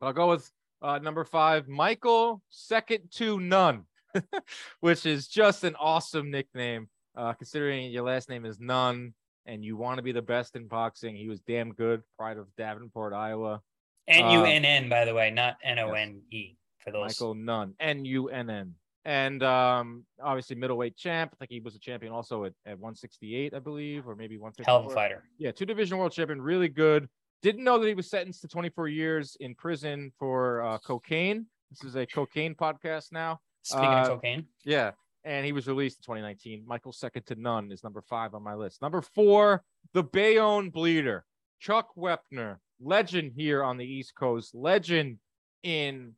But I'll go with uh, number five, Michael Second to None, which is just an awesome nickname. Uh, considering your last name is None and you want to be the best in boxing, he was damn good. Pride of Davenport, Iowa. N U N N, by the way, not N O N E for those. Michael Nunn, N U N N. And um, obviously middleweight champ. I think he was a champion also at, at 168, I believe, or maybe 150. Hell of a fighter. Yeah, two division world champion, really good. Didn't know that he was sentenced to 24 years in prison for uh, cocaine. This is a cocaine podcast now. Speaking Uh, of cocaine, Yeah. And he was released in 2019. Michael second to none is number five on my list. Number four, the Bayonne Bleeder. Chuck Wepner, legend here on the East Coast, legend in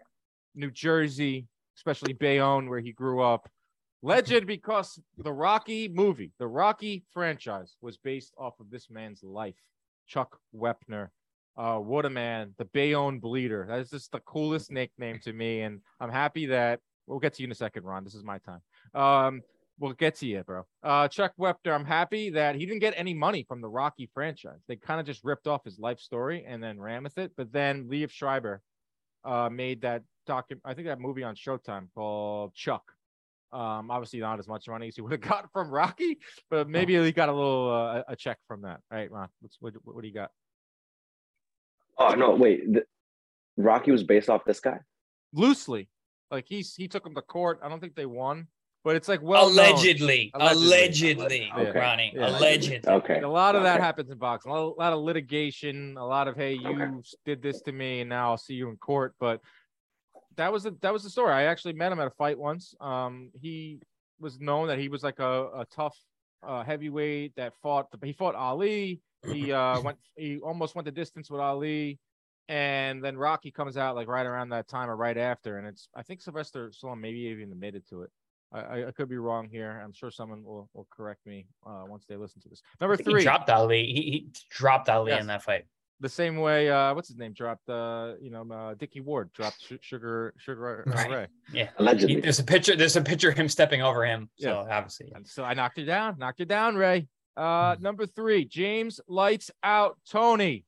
New Jersey, especially Bayonne, where he grew up. Legend because the Rocky movie, the Rocky franchise, was based off of this man's life. Chuck Wepner. Uh, what a man, the Bayonne Bleeder. That is just the coolest nickname to me. And I'm happy that we'll get to you in a second, Ron. This is my time. Um, we'll get to you, bro. Uh, Chuck Wepner, I'm happy that he didn't get any money from the Rocky franchise. They kind of just ripped off his life story and then ran with it. But then Liev Schreiber uh, made that document, I think that movie on Showtime called Chuck. Um, obviously not as much money as he would have got from Rocky, but maybe he got a little uh, a check from that. All right, Ron, what, what do you got? Oh no, wait. The, Rocky was based off this guy. Loosely, like he's he took him to court. I don't think they won, but it's like well allegedly, Allegedly. allegedly, Okay. Ronnie, Yeah. allegedly. Okay. A lot of that Okay. happens in boxing. A lot, of litigation. A lot of hey, you Okay. did this to me, and now I'll see you in court. But that was the that was the story. I actually met him at a fight once. Um, he was known that he was like a, a tough uh, heavyweight that fought. He fought Ali. He uh, went. He almost went the distance with Ali. And then Rocky comes out like right around that time or right after, and it's I think Sylvester Stallone maybe even admitted to it. I, I, I could be wrong here. I'm sure someone will, will correct me uh, once they listen to this. Number I think He three. dropped Ali. He, he dropped Ali Yes. in that fight. the same way uh what's his name dropped uh you know uh Dickie Ward dropped Sh- Sugar Sugar uh, Right. Ray. Yeah. Allegedly. There's a picture. There's a picture of him stepping over him. So obviously, And so I knocked you down, knocked you down, Ray. Uh number three, James Lights Out Toney.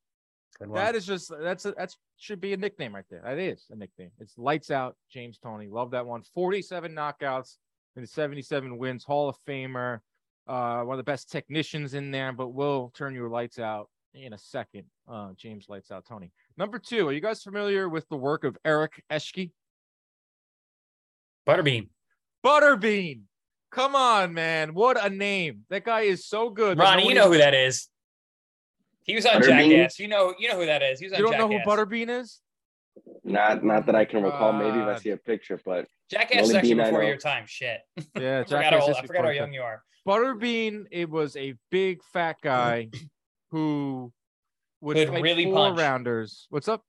That is just that's a, that's should be a nickname right there. That is a nickname. It's Lights Out James Toney. Love that one. 47 knockouts and 77 wins. Hall of Famer. Uh, one of the best technicians in there, but we'll turn your lights out in a second. Uh, James Lights Out Toney. Number two, are you guys familiar with the work of Eric Eschke? Butterbean. Butterbean. Come on, man. What a name. That guy is so good. that Ronnie, no you know who that is. He was on Butterbean? Jackass. You know, you know who that is. He was on You don't know who Butterbean is? Not not that I can recall. Maybe if I see a picture, but Jackass is Only actually before your time. Shit. Yeah, I forgot, Jackass how, is I forgot how young you are. Butterbean, it was a big fat guy who would Could fight really four punch. rounders. What's up?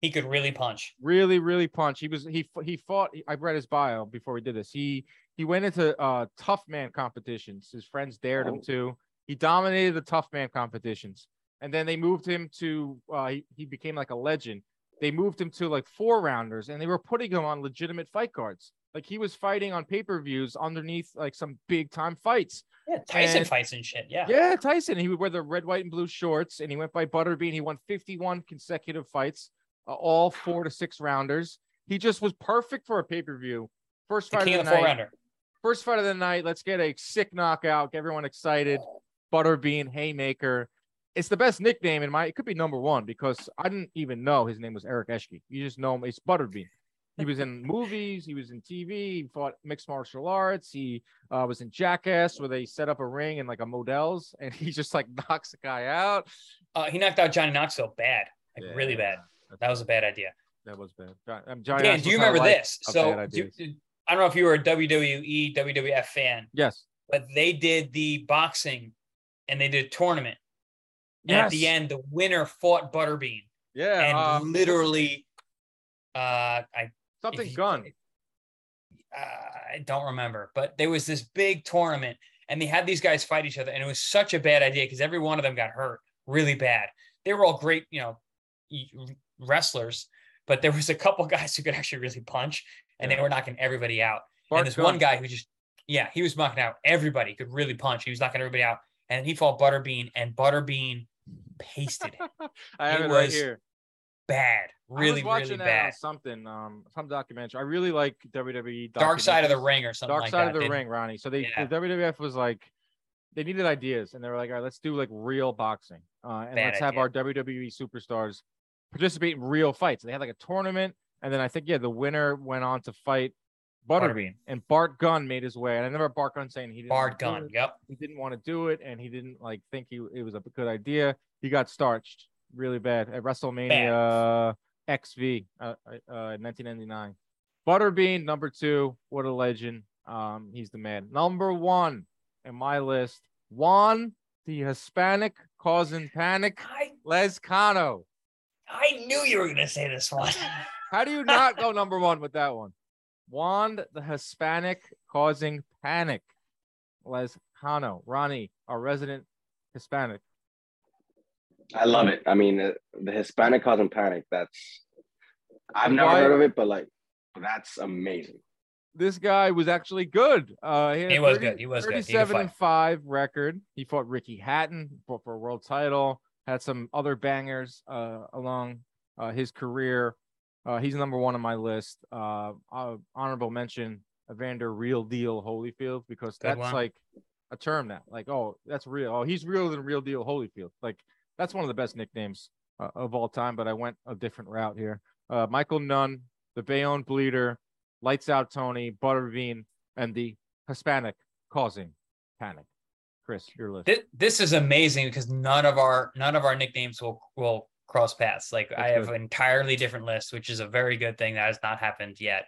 He could really punch. Really, really punch. He was he he fought. I read his bio before we did this. He he went into uh tough man competitions. His friends dared him Oh. to. He dominated the tough man competitions, and then they moved him to. Uh, he, he became like a legend. They moved him to like four rounders, and they were putting him on legitimate fight cards. Like he was fighting on pay per views underneath like some big time fights. Yeah, Tyson And- fights and shit. Yeah. Yeah, Tyson. He would wear the red, white, and blue shorts, and he went by Butterbean. He won 51 consecutive fights, uh, all four to six rounders. He just was perfect for a pay per view. First The fight king of the the night. rounder. First fight of the night. Let's get a sick knockout. Get everyone excited. Butterbean Haymaker. It's the best nickname in my. It could be number one because I didn't even know his name was Eric Eschke. You just know him. It's Butterbean. He was in movies. He was in TV. He fought mixed martial arts. He uh, was in Jackass where they set up a ring and like a Models, and he just like knocks the guy out. Uh, he knocked out Johnny Knoxville bad, like really bad. That was a bad idea. That was bad. Um, Johnny Dan, do you remember this? So, do- I don't know if you were a WWE, WWF fan, yes, but they did the boxing and they did a tournament. And at the end, the winner fought Butterbean yeah, and um, literally, uh, I something you- gun. uh, I don't remember, but there was this big tournament and they had these guys fight each other, and it was such a bad idea because every one of them got hurt really bad. They were all great, you know, wrestlers, but there was a couple guys who could actually really punch, and they were knocking everybody out. Bart and this one guy who just, yeah, he was knocking out everybody, could really punch. He was knocking everybody out, and he fought Butterbean, and Butterbean pasted it. I have it it, right was here. bad, really, I was watching really that bad. something, um, some documentary. I really like WWE. Dark Side of the. Ring or something Dark like Side that. of the They- Ring, Ronnie. So they Yeah. the WWF was like they needed ideas, and they were like, all right, let's do like real boxing, uh, and Bad let's have our WWE superstars participate in real fights. They had like a tournament, and then I think yeah, the winner went on to fight Butterbean, and Bart Gunn made his way. And I remember Bart Gunn saying he didn't wanna Bard do gun. it. Yep. he didn't want to do it and he didn't like think he it was a good idea. He got starched really bad at WrestleMania XV uh, uh, in 1999. Butterbean number two, what a legend. Um, he's the man. Number one in my list, Juan the Hispanic causing panic, I Lazcano. I knew you were gonna say this one. How do you not go number one with that one? Juan the Hispanic causing panic. Les Cano, Ronnie, our resident Hispanic. I love it. I mean, uh, the Hispanic causing panic. That's I've never Why- heard of it, but like that's amazing. This guy was actually good. Uh, he, He a was good. He was good. 37 and 5 record. He fought Ricky Hatton fought for a world title, had some other bangers uh, along uh, his career. Uh, he's number one on my list. Uh, uh, honorable mention Evander Real Deal Holyfield because that's like a term that like oh that's real. Oh, he's real than Real Deal Holyfield. Like that's one of the best nicknames uh, of all time. But I went a different route here. Uh, Michael Nunn, the Bayonne Bleeder, Lights Out Toney, Butterbean, and the Hispanic causing panic. Chris, your list. this, this is amazing because none of our none of our nicknames will will cross paths. Like I have good. an entirely different list, which is a very good thing that has not happened yet.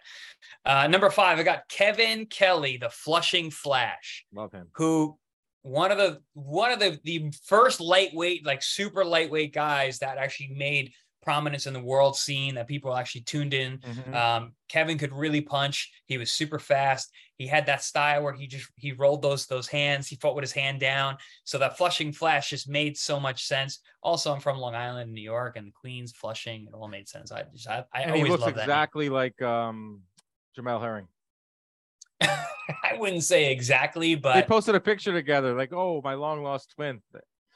Uh, number five, I got Kevin Kelly, the Flushing Flash, Love him. who one of the one of the the first lightweight, like super lightweight guys that actually made prominence in the world scene that people actually tuned in. Mhm. Um, Kevin could really punch. He was super fast. He had that style where he just he rolled those those hands. He fought with his hand down. So that Flushing Flash just made so much sense. Also, I'm from Long Island, New York, and Queens, Flushing. It all made sense. I just I, I and he always looks love that. exactly like um Jamel Herring. I wouldn't say exactly, but they posted a picture together, like, oh, my long lost twin.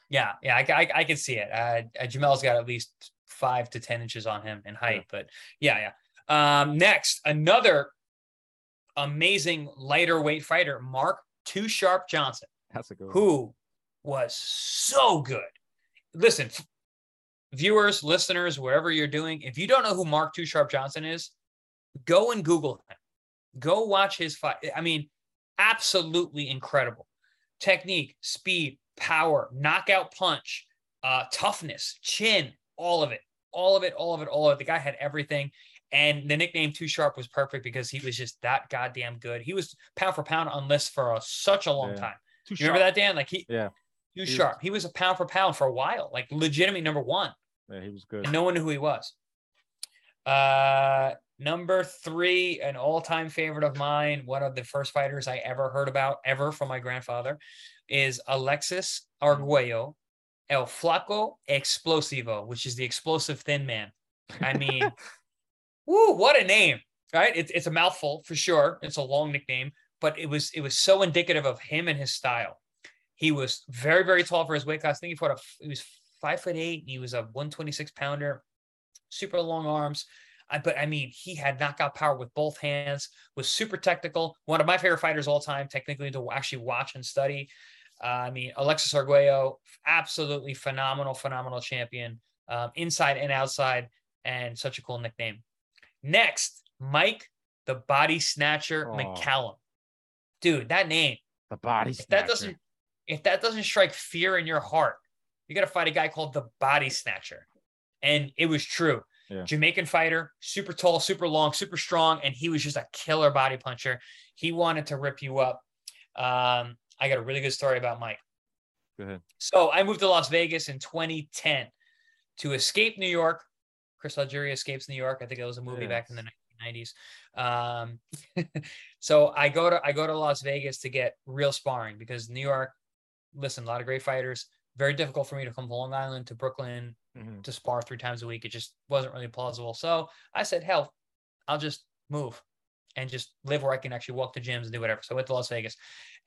yeah, yeah, I, I, I can see it. Uh, Jamel's got at least five to ten inches on him in height, but yeah, yeah. Um, next, another amazing lighter weight fighter, Mark Too Sharp Johnson, That's a good one. who was so good. Listen, f- viewers, listeners, wherever you're doing, if you don't know who Mark Too Sharp Johnson is, go and Google him. Go watch his fight. I mean, absolutely incredible technique, speed, power, knockout punch, uh, toughness, chin, all of it, all of it, all of it, all of it. The guy had everything. And the nickname Too Sharp was perfect because he was just that goddamn good. He was pound for pound on list for a, such a long Yeah. time. Too You remember sharp. that, Dan? Like he, Yeah. too He was- sharp. He was a pound for pound for a while, like legitimately number one, Yeah, he was good. and no one knew who he was. Uh, number three, an all-time favorite of mine, one of the first fighters I ever heard about ever from my grandfather, is Alexis Arguello, El Flaco Explosivo, which is the explosive thin man. I mean, woo, what a name, right? It's it's a mouthful for sure. It's a long nickname, but it was it was so indicative of him and his style. He was very very tall for his weight class. I think he fought a he was five foot eight. He was a one twenty six pounder, super long arms. I, but I mean, he had knockout power with both hands. Was super technical. One of my favorite fighters all time, technically to actually watch and study. Uh, I mean, Alexis Arguello, absolutely phenomenal, phenomenal champion, um, inside and outside, and such a cool nickname. Next, Mike the Body Snatcher Oh. McCallum. Dude, that name. the body If that snatcher. doesn't if that doesn't strike fear in your heart, you got to fight a guy called the Body Snatcher. And it was true. Yeah. Jamaican fighter, super tall, super long, super strong, and he was just a killer body puncher. He wanted to rip you up. Um, I got a really good story about Mike. Go ahead. So I moved to Las Vegas in 2010 to escape New York. Chris Algieri escapes New York. I think it was a movie back in the 1990s. Um, so I go to I go to Las Vegas to get real sparring because New York. Listen, a lot of great fighters. Very difficult for me to come to Long Island to Brooklyn Mhm. to spar three times a week. It just wasn't really plausible. So I said, hell, I'll just move and just live where I can actually walk to gyms and do whatever. So I went to Las Vegas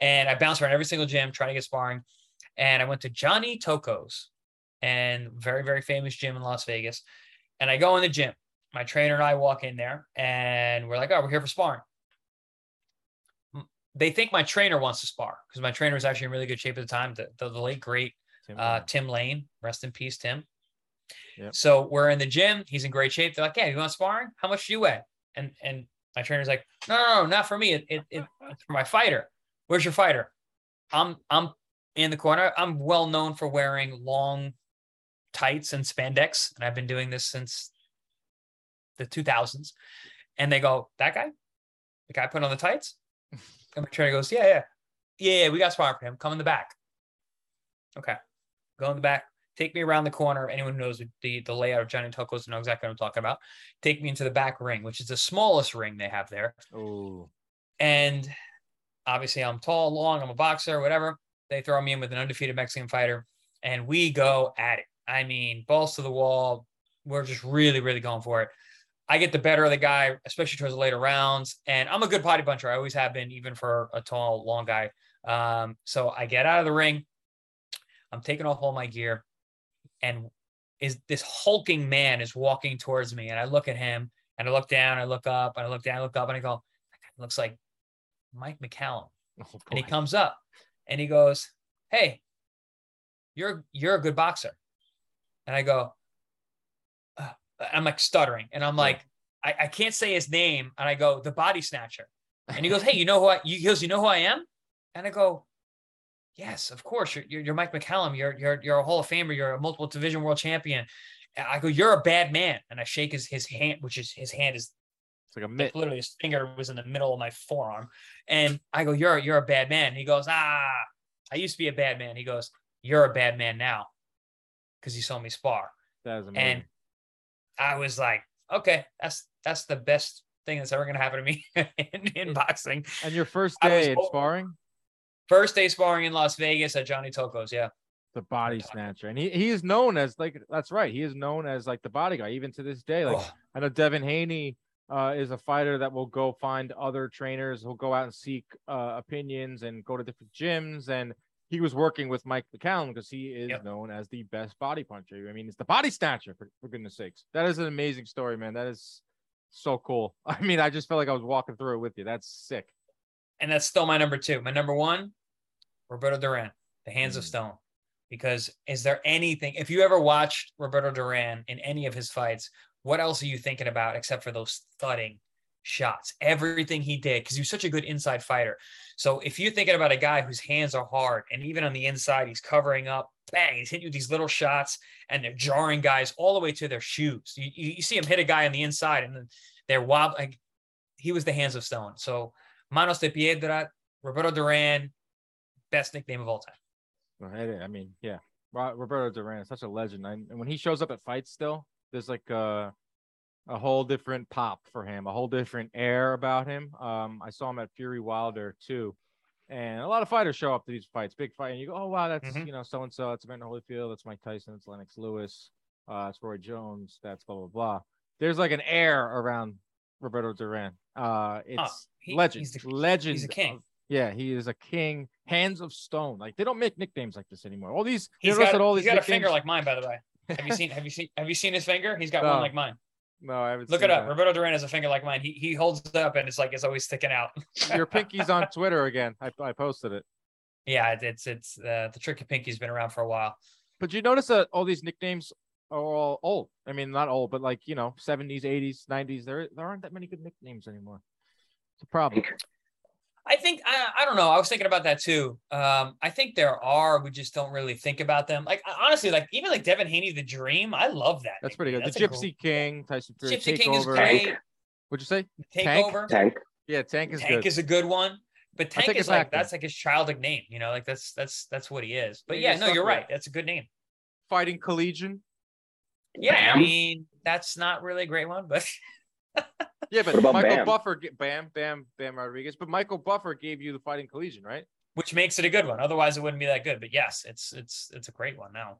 and I bounced around every single gym trying to get sparring. And I went to Johnny Tocco's and very, very famous gym in Las Vegas. And I go in the gym. My trainer and I walk in there and we're like, oh, we're here for sparring. They think my trainer wants to spar because my trainer was actually in really good shape at the time. The, the, the late, great Tim uh, Lane. Tim Lane, rest in peace, Tim. Yep. So we're in the gym. He's in great shape. They're like, "Yeah, you want sparring? How much do you weigh?" And and my trainer's like, "No, no, no, not for me. It, it, it it's for my fighter. Where's your fighter? I'm I'm in the corner. I'm well known for wearing long tights and spandex, and I've been doing this since the 2000s." And they go, "That guy, the guy put on the tights." And my trainer goes, "Yeah, yeah, yeah, yeah. We got sparring for him. Come in the back." Okay, go in the back. Take me around the corner. Anyone who knows the the layout of Johnny Toccos know exactly what I'm talking about. Take me into the back ring, which is the smallest ring they have there. Oh, And obviously, I'm tall, long, I'm a boxer, whatever. They throw me in with an undefeated Mexican fighter, and we go at it. I mean, balls to the wall. We're just really, really going for it. I get the better of the guy, especially towards the later rounds. And I'm a good potty puncher. I always have been, even for a tall, long guy. Um, so I get out of the ring. I'm taking off all my gear, and is this hulking man is walking towards me, and I look at him, and I look down, I look up, and I look down, I look up, and I go, looks like Mike McCallum. oh And he comes up and he goes, Hey, you're you're a good boxer. And I go, "Uh," I'm like stuttering. And I'm Yeah. like, I, I can't say his name. And I go, the body snatcher. And he goes, Hey, you know who I he goes, You know who I am? And I go, Yes, of course. You're you're, you're Mike McCallum. You're you're you're a Hall of Famer. You're a multiple division world champion. I go, You're a bad man. And I shake his his hand, which is his hand is It's like a mitt. literally his finger was in the middle of my forearm. And I go, You're you're a bad man. And he goes, Ah, I used to be a bad man. He goes, You're a bad man now. Because he saw me spar. That is amazing. And I was like, okay, that's that's the best thing that's ever gonna happen to me in, in boxing. And your first day at sparring, First day sparring in Las Vegas at Johnny Tocco's. Yeah. the body snatcher, and he, he is known as like that's right. He is known as like the body guy even to this day. Like Oh, I know Devin Haney uh, is a fighter that will go find other trainers. He'll go out and seek uh, opinions and go to different gyms. And he was working with Mike McCallum because he is Yep. known as the best body puncher. I mean, it's the body snatcher for, for goodness sakes. That is an amazing story, man. That is so cool. I mean, I just felt like I was walking through it with you. That's sick. And that's still my number two. My number one, Roberto Duran, the Hands of Mm. Stone. Because is there anything, if you ever watched Roberto Duran in any of his fights, what else are you thinking about except for those thudding shots? Everything he did, because he was such a good inside fighter. So if you're thinking about a guy whose hands are hard and even on the inside, he's covering up, bang, he's hitting you with these little shots and they're jarring guys all the way to their shoes. You, you, you see him hit a guy on the inside and then they're wobbling. Like, he was the Hands of Stone. So Manos de Piedra, Roberto Duran, best nickname of all time. I mean, yeah, Roberto Duran is such a legend. And when he shows up at fights, still there's like a a whole different pop for him, a whole different air about him. Um, I saw him at Fury Wilder too, and a lot of fighters show up to these fights, big fight, and you go, oh wow, that's Mhm. you know so and so, that's Evander Holyfield, that's Mike Tyson, that's Lennox Lewis, uh, that's Roy Jones, that's blah blah blah. There's like an air around Roberto Duran. Uh, it's he- legend, he's the- legend. he's a king. of- yeah, he is a king. Hands of stone. Like they don't make nicknames like this anymore. All these He's got, all he's these got a finger like mine, by the way. Have you seen? Have you seen? Have you seen his finger? He's got No. one like mine. No, I haven't. Look it up. that. Roberto Duran has a finger like mine. He he holds it up and it's like it's always sticking out. Your pinky's on Twitter again. I, I posted it. yeah, it's it's uh, the tricky pinky's been around for a while. But you notice that all these nicknames are all old. I mean, not old, but like you know, seventies, eighties, nineties. There there aren't that many good nicknames anymore. It's a problem. I think I, I don't know. I was thinking about that too. Um, I think there are. We just don't really think about them. Like honestly, like even like Devin Haney, the Dream. I love that. That's pretty good. nickname. the That's a Gypsy King, Tyson Fury, Gypsy King is Takeover. great. What'd you say? Takeover. Tank. Yeah, Tank is Tank good. is a good one. But Tank is like acting. that's like his childhood name, you know, like that's that's that's what he is. But He yeah, no, you're right. That's a good name. Fighting Collegian. Yeah, I mean that's not really a great one, but Yeah, but Michael Bam? Buffer, Bam, Bam, Bam Rodriguez. But Michael Buffer gave you the Fighting Collegian, right? which makes it a good one. Otherwise, it wouldn't be that good. But yes, it's it's it's a great one now.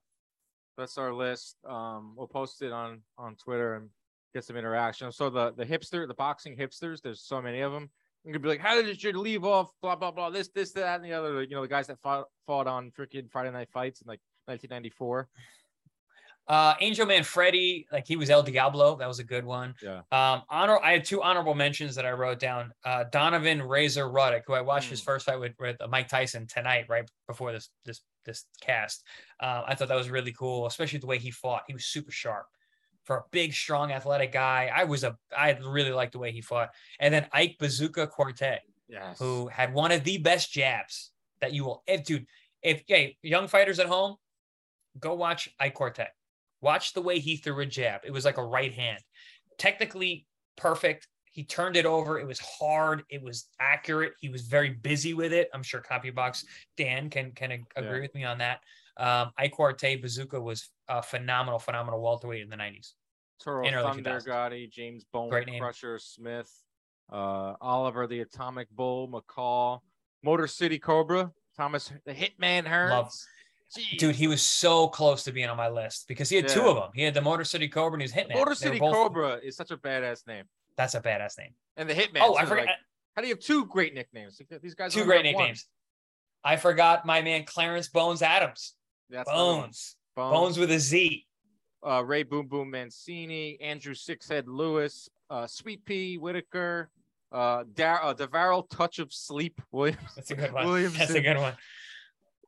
That's our list. Um, we'll post it on on Twitter and get some interaction. So the the hipster, the boxing hipsters, there's so many of them. You could be like, how did you leave off? Blah blah blah. This this that and the other. You know, the guys that fought fought on freaking Friday Night Fights in like 1994. Uh, Angel Manfredy, like he was El Diablo. That was a good one. Yeah. Um, honor. I had two honorable mentions that I wrote down. Uh, Donovan Razor Ruddock, who I watched his Mm. first fight with, with Mike Tyson tonight, right before this this this cast. Uh, I thought that was really cool, especially the way he fought. He was super sharp for a big, strong, athletic guy. I was a I really liked the way he fought. And then Ike Bazooka Quartey, Yes. who had one of the best jabs that you will. If dude, if hey, young fighters at home, go watch Ike Quartey. Watch the way he threw a jab. It was like a right hand, technically perfect. He turned it over. It was hard. It was accurate. He was very busy with it. I'm sure CompuBox Dan can can ag- agree Yeah. with me on that. Um, Ike Bazooka was a phenomenal, phenomenal welterweight in the 90s. Toro in Thunder 2000s. Gatti, James Bone Great name. Crusher Smith, uh, Oliver the Atomic Bull, McCall, Motor City Cobra, Thomas the Hitman Hearns. Love- Jeez. Dude, he was so close to being on my list because he had two of them. He had the Motor City Cobra and he was Hitman. Motor City both- Cobra is such a badass name, That's a badass name. and the Hitman. Oh, I forgot like, how do you have two great nicknames? These guys two great have one. nicknames. I forgot my man Clarence Bones Adams. That's. Bones. Bones. Bones with a Z. uh, Ray Boom Boom Mancini, Andrew Sixhead Lewis, uh, Sweet Pea Whitaker, uh, Dar- uh, Touch of Sleep Williams, That's a good one. Williamson. That's a good one.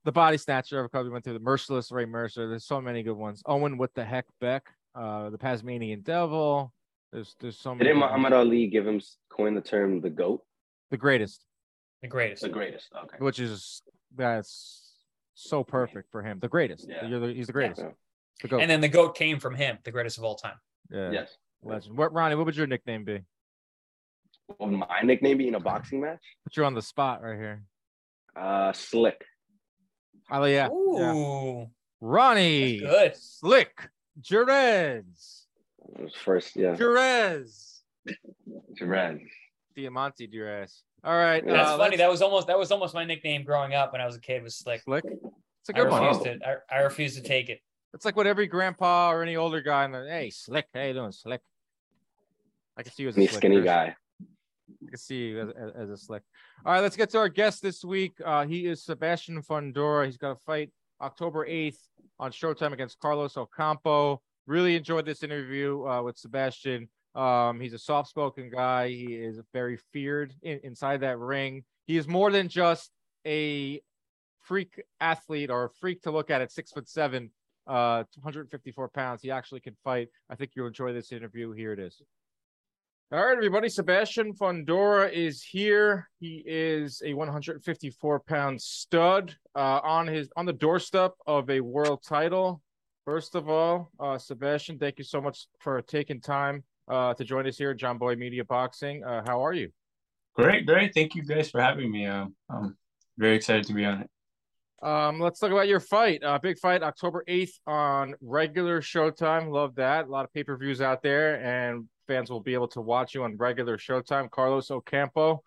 The Body Snatcher. I've probably went through the Merciless Ray Mercer. There's so many good ones. Owen, what the heck, Beck, uh, the Tasmanian Devil. There's there's so many. Didn't good ones. Muhammad Ali give him coin the term the goat? The greatest, The greatest. The greatest. Okay. which is that's so perfect for him. The greatest. Yeah. You're the, he's the greatest. Yeah. The goat. And then the goat came from him, the greatest of all time. yeah. Yes. Legend. What Ronnie? What would your nickname be? What would my nickname be in a boxing match? Put you on the spot right here. Uh, Slick. Oh yeah. yeah. Ooh. Ronnie. Good. Slick. Jerez. First, yeah. Jerez. Jerez. Diamante Jerez. All right. That's uh, funny. let's- That was almost that was almost my nickname growing up when I was a kid. Was slick. Slick. It's a I good one. refuse to. I, I refuse to take it. It's like what every grandpa or any older guy in the hey slick, how you doing, slick? I can see you as a Me slick skinny person. guy. I can see you as, as, a slick. All right, let's get to our guest this week. Uh, he is Sebastian Fundora. He's got a fight October 8th on Showtime against Carlos Ocampo. Really enjoyed this interview uh, with Sebastian. Um, he's a soft-spoken guy. He is very feared in, inside that ring. He is more than just a freak athlete or a freak to look at at six foot seven, uh, 154 pounds. He actually can fight. I think you'll enjoy this interview. Here it is. All right, everybody. Sebastian Fundora is here. He is a 154 pound stud uh, on his on the doorstep of a world title. First of all, uh, Sebastian, thank you so much for taking time uh, to join us here at Jomboy Media Boxing. Uh, how are you? Great, great. Thank you guys for having me. Um, I'm very excited to be on it. Um, let's talk about your fight. Uh, big fight, October 8th on regular Showtime. Love that. A lot of pay per views out there, and fans will be able to watch you on regular Showtime. Carlos Ocampo,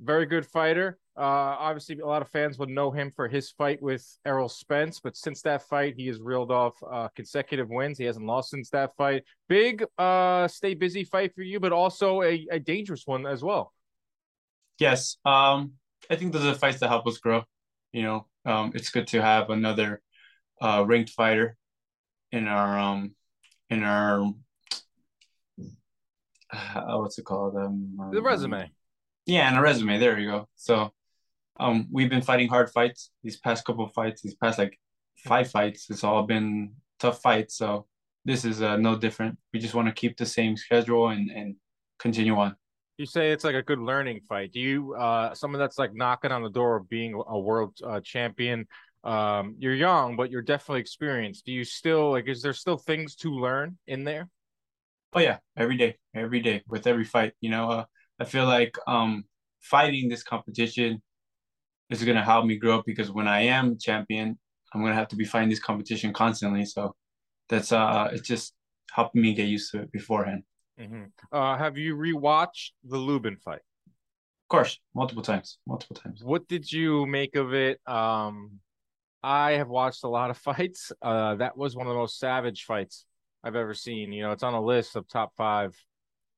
very good fighter. Uh, obviously, a lot of fans will know him for his fight with Errol Spence, but since that fight, he has reeled off uh, consecutive wins. He hasn't lost since that fight. Big, uh, stay busy fight for you, but also a, a dangerous one as well. Yes, um, I think those are fights that help us grow. You know, um, it's good to have another uh, ranked fighter in our um, in our uh, what's it called? Um, The resume. Yeah, and a resume. There you go. So, um, we've been fighting hard fights these past couple of fights. These past like five fights, it's all been tough fights. So this is uh, no different. We just want to keep the same schedule and and continue on. You say it's like a good learning fight. Do you uh someone that's like knocking on the door of being a world uh, champion? Um, you're young, but you're definitely experienced. Do you still like? Is there still things to learn in there? Oh yeah, every day, every day with every fight. You know, uh, I feel like um fighting this competition is gonna help me grow because when I am champion, I'm gonna have to be fighting this competition constantly. So that's uh, it's just helping me get used to it beforehand. Mm-hmm. Uh, have you rewatched the Lubin fight? Of course, multiple times, multiple times. What did you make of it? Um, I have watched a lot of fights. Uh, that was one of the most savage fights I've ever seen. You know, it's on a list of top five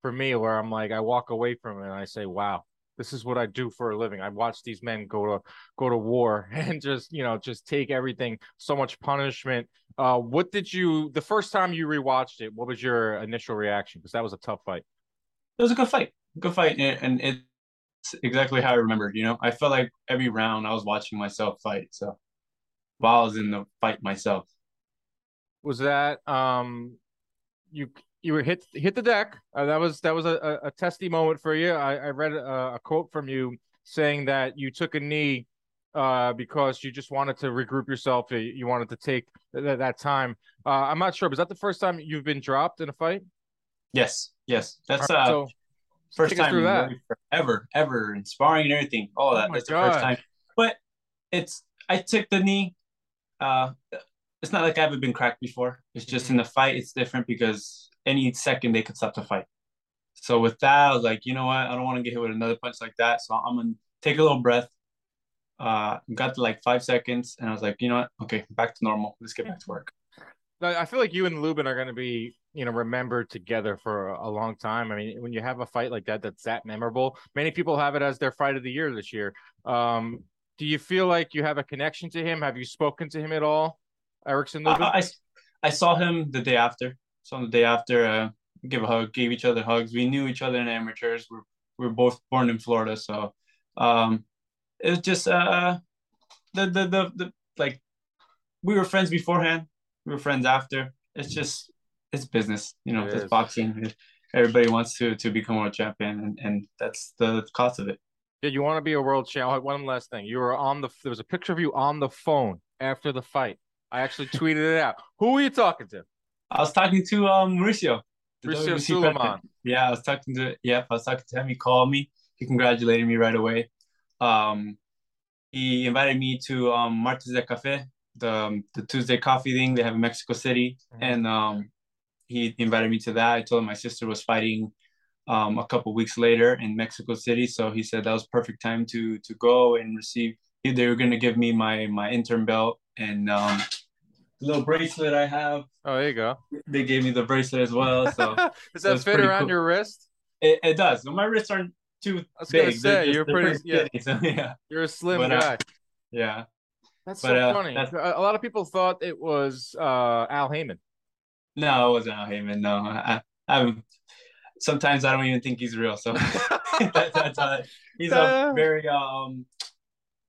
for me where I'm like, I walk away from it and I say, wow, this is what I do for a living. I watch these men go to go to war and just, you know, just take everything, so much punishment. Uh, what did you the first time you rewatched it? What was your initial reaction? Because that was a tough fight. It was a good fight, good fight, and, it's exactly how I remembered. You know, I felt like every round I was watching myself fight. So while I was in the fight myself. Was that um you you were hit hit the deck. Uh, that was that was a, a, testy moment for you. I, I read a, a quote from you saying that you took a knee uh, because you just wanted to regroup yourself. You, you wanted to take th- that time. Uh, I'm not sure. Was that the first time you've been dropped in a fight? Yes, yes, that's right, uh so first time through that. really forever, ever in sparring and everything. All Oh that. my that's the first time. But it's I took the knee. Uh, it's not like I haven't been cracked before. It's just Mm-hmm. in the fight, it's different because any second they could stop the fight. So with that, I was like, you know what? I don't want to get hit with another punch like that. So I'm gonna take a little breath. Uh, got to like five seconds, and I was like, you know what? Okay, back to normal. Let's get back to work. I feel like you and Lubin are going to be, you know, remembered together for a, a long time. I mean, when you have a fight like that, that's that memorable. Many people have it as their fight of the year this year. Um, do you feel like you have a connection to him? Have you spoken to him at all, Erickson? I, I, I saw him the day after. So on the day after, uh, give a hug, gave each other hugs. We knew each other in amateurs. We're we're both born in Florida, so um, it was just uh, the, the the the like we were friends beforehand. We were friends after. It's just it's business, you know. It It's is. boxing. Everybody wants to to become a champion, and and that's the cost of it. Did you want to be a world champ? One last thing. You were on the. There was a picture of you on the phone after the fight. I actually tweeted it out. Who were you talking to? I was talking to um Mauricio. Mauricio Sulaiman. Yeah, I was talking to Yeah, I was talking to him. He called me. He congratulated me right away. Um, he invited me to um Martes de Cafe, the um, the Tuesday coffee thing they have in Mexico City, Mhm. and um, he invited me to that. I told him my sister was fighting um, a couple weeks later in Mexico City, so he said that was perfect time to to go and receive. They were going to give me my my intern belt and um, the little bracelet I have. Oh, there you go. They gave me the bracelet as well. So does that fit around cool. your wrist? It, it does. my wrists aren't too I was big. Gonna say, you're pretty, yeah. so, yeah. You're a slim but, guy. Uh, yeah. That's but, so uh, funny. That's... A lot of people thought it was uh, Al Haymon. No, it wasn't Al Haymon. No, I, I'm. Sometimes I don't even think he's real. So that, that's uh, he's a very um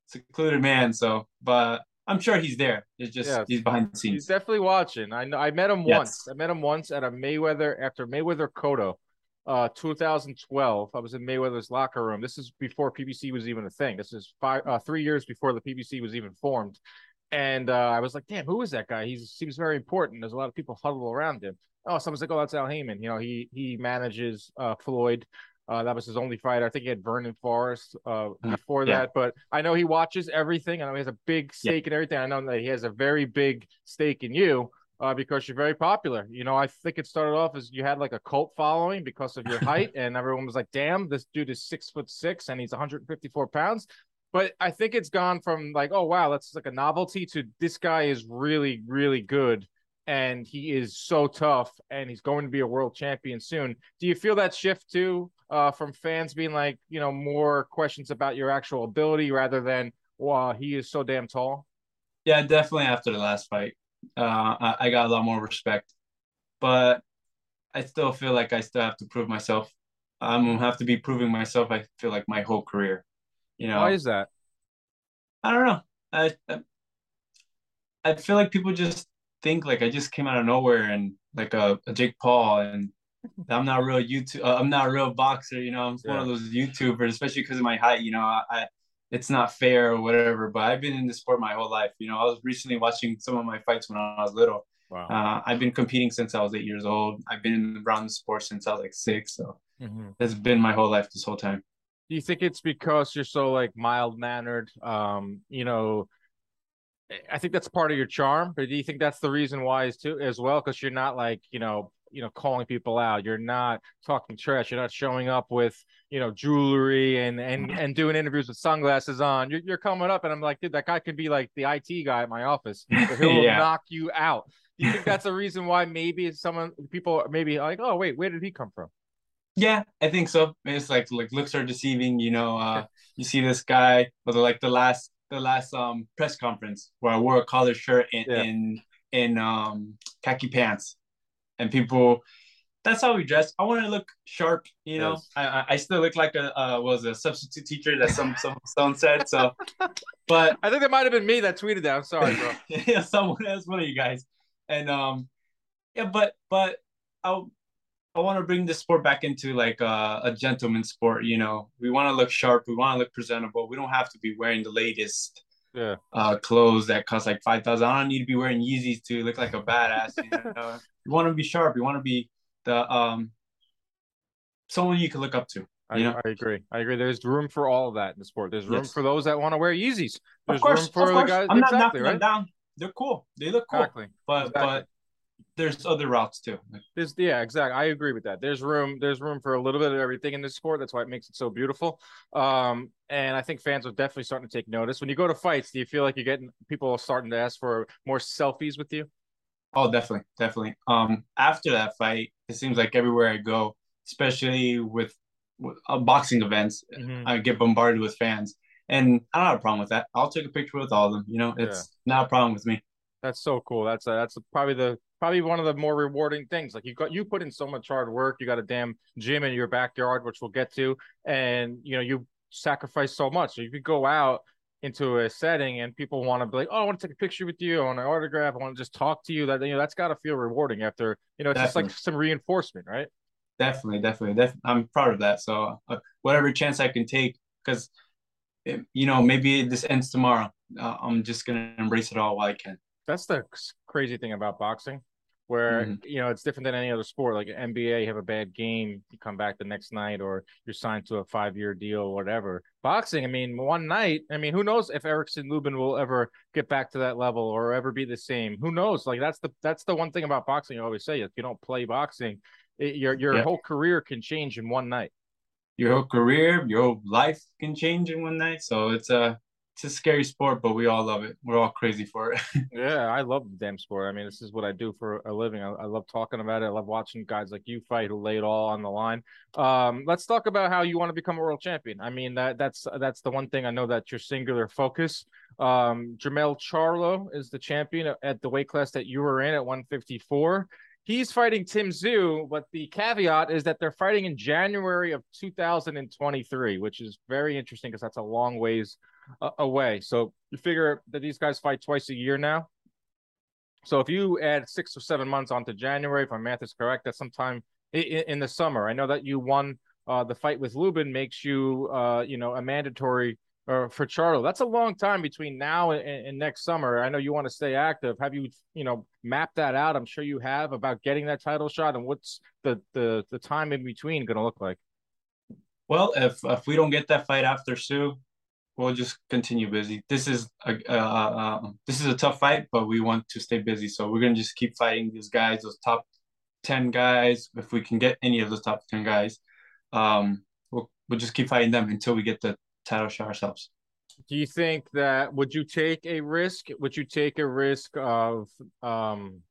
secluded man. So, but I'm sure he's there. It's just yes. he's behind the scenes. He's definitely watching. I know. I met him yes. once. I met him once at a Mayweather after Mayweather Cotto uh, 2012. I was in Mayweather's locker room. This is before PBC was even a thing. This is five, uh, three years before the PBC was even formed. And uh, I was like, damn, who is that guy? He seems very important. There's a lot of people huddle around him. Oh, someone's like, oh, that's Al Haymon. You know, he he manages uh, Floyd. Uh, that was his only fight. I think he had Vernon Forrest uh, uh before yeah. that, but I know he watches everything. I know he has a big stake yeah. in everything. I know that he has a very big stake in you uh, because you're very popular. You know, I think it started off as you had like a cult following because of your height, and everyone was like, "Damn, this dude is six foot six and he's 154 pounds." But I think it's gone from like, "Oh wow, that's like a novelty," to this guy is really, really good, and he is so tough, and he's going to be a world champion soon. Do you feel that shift too, uh, from fans being like, you know, more questions about your actual ability rather than, "Wow, he is so damn tall." Yeah, definitely after the last fight uh, I, I got a lot more respect. But I still feel like I still have to prove myself. I'm gonna have to be proving myself. I feel like my whole career. You know, why is that? I don't know. I, I I feel like people just think like I just came out of nowhere and like a, a Jake Paul and I'm not real YouTube. Uh, I'm not a real boxer. You know, I'm yeah. one of those YouTubers, especially because of my height. You know, I it's not fair or whatever. But I've been in the sport my whole life. You know, I was recently watching some of my fights when I was little. Wow. Uh, I've been competing since I was eight years old. I've been around the sport since I was like six. So mm-hmm. it's been my whole life this whole time. Do you think it's because you're so like mild mannered? Um, you know, I think that's part of your charm. But do you think that's the reason why is too as well? Because you're not like you know you know calling people out. You're not talking trash. You're not showing up with you know jewelry and and and doing interviews with sunglasses on. You're, you're coming up and i'm like dude that guy could be like the it guy at my office he'll yeah. knock you out. Do you think that's a reason why maybe someone people maybe like oh wait where did he come from? Yeah i think so. It's like like looks are deceiving you know uh you see this guy with like the last the last um press conference where i wore a collared shirt in yeah. in in um khaki pants and people that's how we dress. I want to look sharp, you know. Yes. I I still look like a uh, was a substitute teacher that some some someone said. So, but I think it might have been me that tweeted that. I'm sorry, bro. yeah, someone else, one of you guys, and um, yeah, but but I I want to bring the sport back into like a, a gentleman sport. You know, we want to look sharp. We want to look presentable. We don't have to be wearing the latest yeah. uh, clothes that cost like five thousand. I don't need to be wearing Yeezys to look like a badass. You, know? you want to be sharp. You want to be the um someone you can look up to. I, know? I agree. I agree. There's room for all of that in the sport. There's room yes. for those that want to wear Yeezys. There's of course, room for of course. the guys. I'm not exactly, knocking right? them down. They're cool. They look cool. Exactly. But exactly. but there's other routes too. There's yeah, exactly. I agree with that. There's room. There's room for a little bit of everything in this sport. That's why it makes it so beautiful. Um, and I think fans are definitely starting to take notice. When you go to fights, do you feel like you're getting people starting to ask for more selfies with you? Oh, definitely, definitely. Um, after that fight, it seems like everywhere I go, especially with, with uh, boxing events, mm-hmm. I get bombarded with fans, and I don't have a problem with that. I'll take a picture with all of them. You know, it's yeah. not a problem with me. That's so cool. That's a, that's a, probably the probably one of the more rewarding things. Like you got you put in so much hard work. You got a damn gym in your backyard, which we'll get to, and you know you sacrifice so much. So you could go out into a setting and people want to be like, oh, I want to take a picture with you, I want an autograph, I want to just talk to you. That you know that's got to feel rewarding after you know it's definitely. just like some reinforcement, right? Definitely, definitely, def- I'm proud of that. So uh, whatever chance I can take, because you know maybe this ends tomorrow. Uh, I'm just gonna embrace it all while I can that's the crazy thing about boxing where Mhm. you know it's different than any other sport. Like NBA, you have a bad game, you come back the next night, or you're signed to a five year deal, or whatever. Boxing, I mean, one night, I mean, who knows if Erickson Lubin will ever get back to that level or ever be the same? Who knows? Like that's the that's the one thing about boxing. I always say, if you don't play boxing, it, your your Yeah. whole career can change in one night. Your whole career, your whole life can change in one night. So it's a it's a scary sport, but we all love it. We're all crazy for it. Yeah, I love the damn sport. I mean, this is what I do for a living. I, I love talking about it. I love watching guys like you fight who lay it all on the line. Um, let's talk about how you want to become a world champion. I mean, that that's that's the one thing I know that your singular focus. Um, Jermell Charlo is the champion at the weight class that you were in at 154. He's fighting Tim Tszyu, but the caveat is that they're fighting in January of 2023, which is very interesting because that's a long ways away. So you figure that these guys fight twice a year now. So if you add six or seven months onto January, if my math is correct, that's sometime in, in the summer. I know that you won uh, the fight with Lubin, makes you, uh, you know, a mandatory uh, for Charlo. That's a long time between now and, and next summer. I know you want to stay active. Have you, you know, mapped that out? I'm sure you have about getting that title shot, and what's the the the time in between going to look like? Well, if if we don't get that fight after Tszyu, we'll just continue busy. This is a uh, uh, this is a tough fight, but we want to stay busy. So we're gonna just keep fighting these guys, those top ten guys. If we can get any of those top ten guys, um, we'll we'll just keep fighting them until we get the title shot ourselves. Do you think that would you take a risk? Would you take a risk of um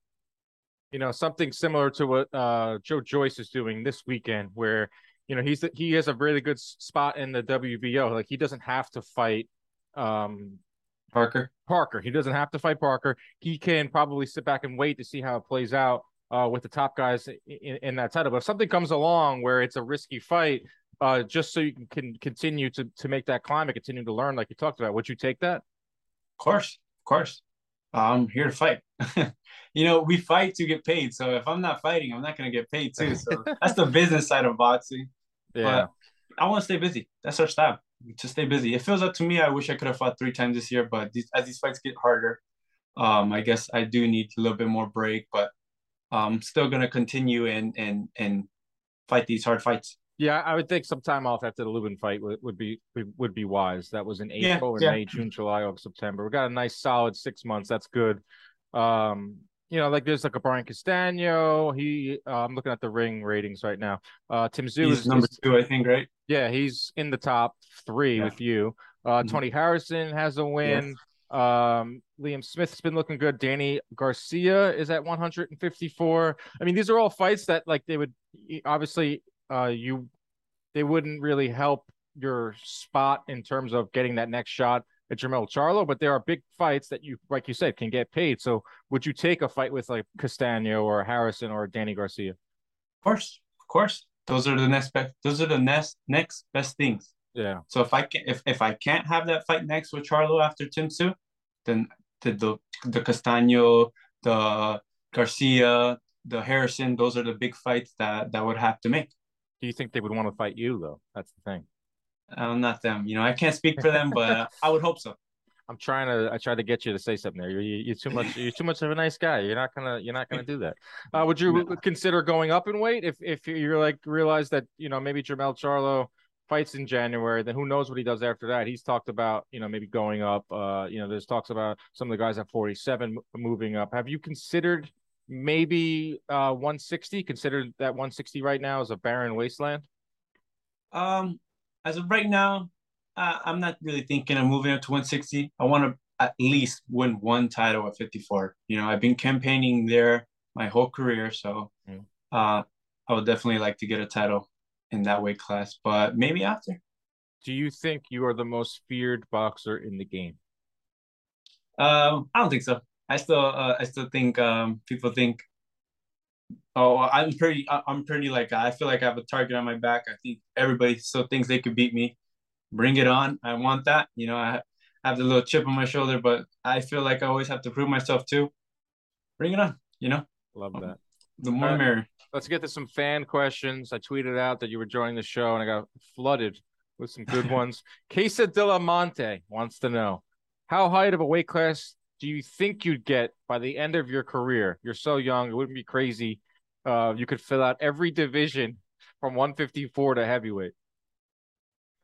you know something similar to what uh Joe Joyce is doing this weekend where you know he's he has a really good spot in the WBO like he doesn't have to fight um Parker, Parker. He doesn't have to fight Parker. He can probably sit back and wait to see how it plays out uh with the top guys in, in that title. But if something comes along where it's a risky fight uh just so you can, can continue to to make that climb and continue to learn like you talked about would you take that? Of course, of course. I'm here to fight. you know, we fight to get paid. So if I'm not fighting, I'm not gonna get paid too. So that's the business side of boxing. yeah But I want to stay busy. That's our style. To stay busy. It feels up to me. I wish I could have fought three times this year, but these, as these fights get harder, um, I guess I do need a little bit more break. But I'm still gonna continue and and and fight these hard fights. Yeah, I would think some time off after the Lubin fight would, would be would be wise. That was in Yeah, April, in yeah. May, June, July, August, September. We got a nice solid six months. That's good. Um, you know, like there's like a Brian Castano. He, uh, I'm looking at the ring ratings right now. Uh, Tim Tszyu He's is number is- two, I think, right? yeah, he's in the top three Yeah. with you. Uh, Mhm. Tony Harrison has a win. Um, Liam Smith's been looking good. Danny Garcia is at 154. I mean, these are all fights that like they would obviously uh you they wouldn't really help your spot in terms of getting that next shot at Jermell Charlo, but there are big fights that you like you said can get paid. So would you take a fight with like Castano or Harrison or Danny Garcia? Of course, of course. Those are the next best. Those are the next next best things. Yeah. So if I can, if, if I can't have that fight next with Charlo after Tim Tszyu, then the the the Castano, the Garcia, the Harrison, those are the big fights that that would have to make. Do you think they would want to fight you though? That's the thing. Um, not them. You know, I can't speak for them, but I would hope so. I'm trying to. I tried to get you to say something there. You're, you're too much. You're too much of a nice guy. You're not gonna. You're not gonna do that. Uh, would you No. consider going up in weight if if you're like realize that you know maybe Jermell Charlo fights in January? Then who knows what he does after that? He's talked about you know maybe going up. Uh, you know, there's talks about some of the guys at 47 moving up. Have you considered maybe uh 160? Considered that 160 right now is a barren wasteland. Um, as of right now, uh, I'm not really thinking of moving up to 160. I want to at least win one title at 54. You know, I've been campaigning there my whole career, so Mm. uh, I would definitely like to get a title in that weight class, but maybe after. Do you think you are the most feared boxer in the game? Um, I don't think so. I still, uh, I still think um, people think, oh, I'm pretty, I'm pretty like I feel like I have a target on my back. I think everybody still thinks they could beat me. Bring it on. I want that. You know, I have the little chip on my shoulder, but I feel like I always have to prove myself too. Bring it on. You know, Love that. the more Alright. merrier. let's get to some fan questions. I tweeted out that you were joining the show and I got flooded with some good ones. Casa de la Monte wants to know how high of a weight class do you think you'd get by the end of your career? You're so young, it wouldn't be crazy. Uh, you could fill out every division from 154 to heavyweight.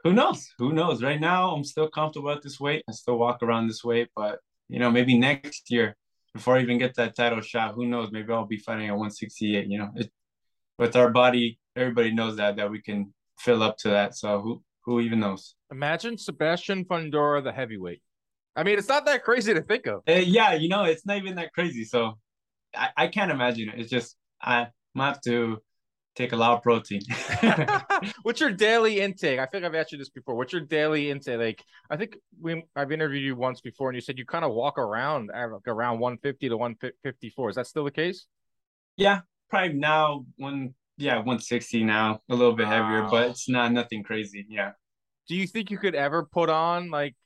Who knows? Who knows? Right now, I'm still comfortable at this weight. I still walk around this weight, but you know, maybe next year, before I even get that title shot, who knows? Maybe I'll be fighting at 168. You know, it, with our body, everybody knows that that we can fill up to that. So who who even knows? Imagine Sebastian Fundora, the heavyweight. I mean, it's not that crazy to think of. Uh, yeah, you know, it's not even that crazy. So I, I can't imagine it. It's just I might have to take a lot of protein. What's your daily intake? I think I've asked you this before. What's your daily intake? Like, I think we I've interviewed you once before, and you said you kind of walk around like around 150 to 154. Is that still the case? Yeah, probably now one. Yeah, 160 now, a little bit heavier, wow. but it's not nothing crazy. Yeah. Do you think you could ever put on like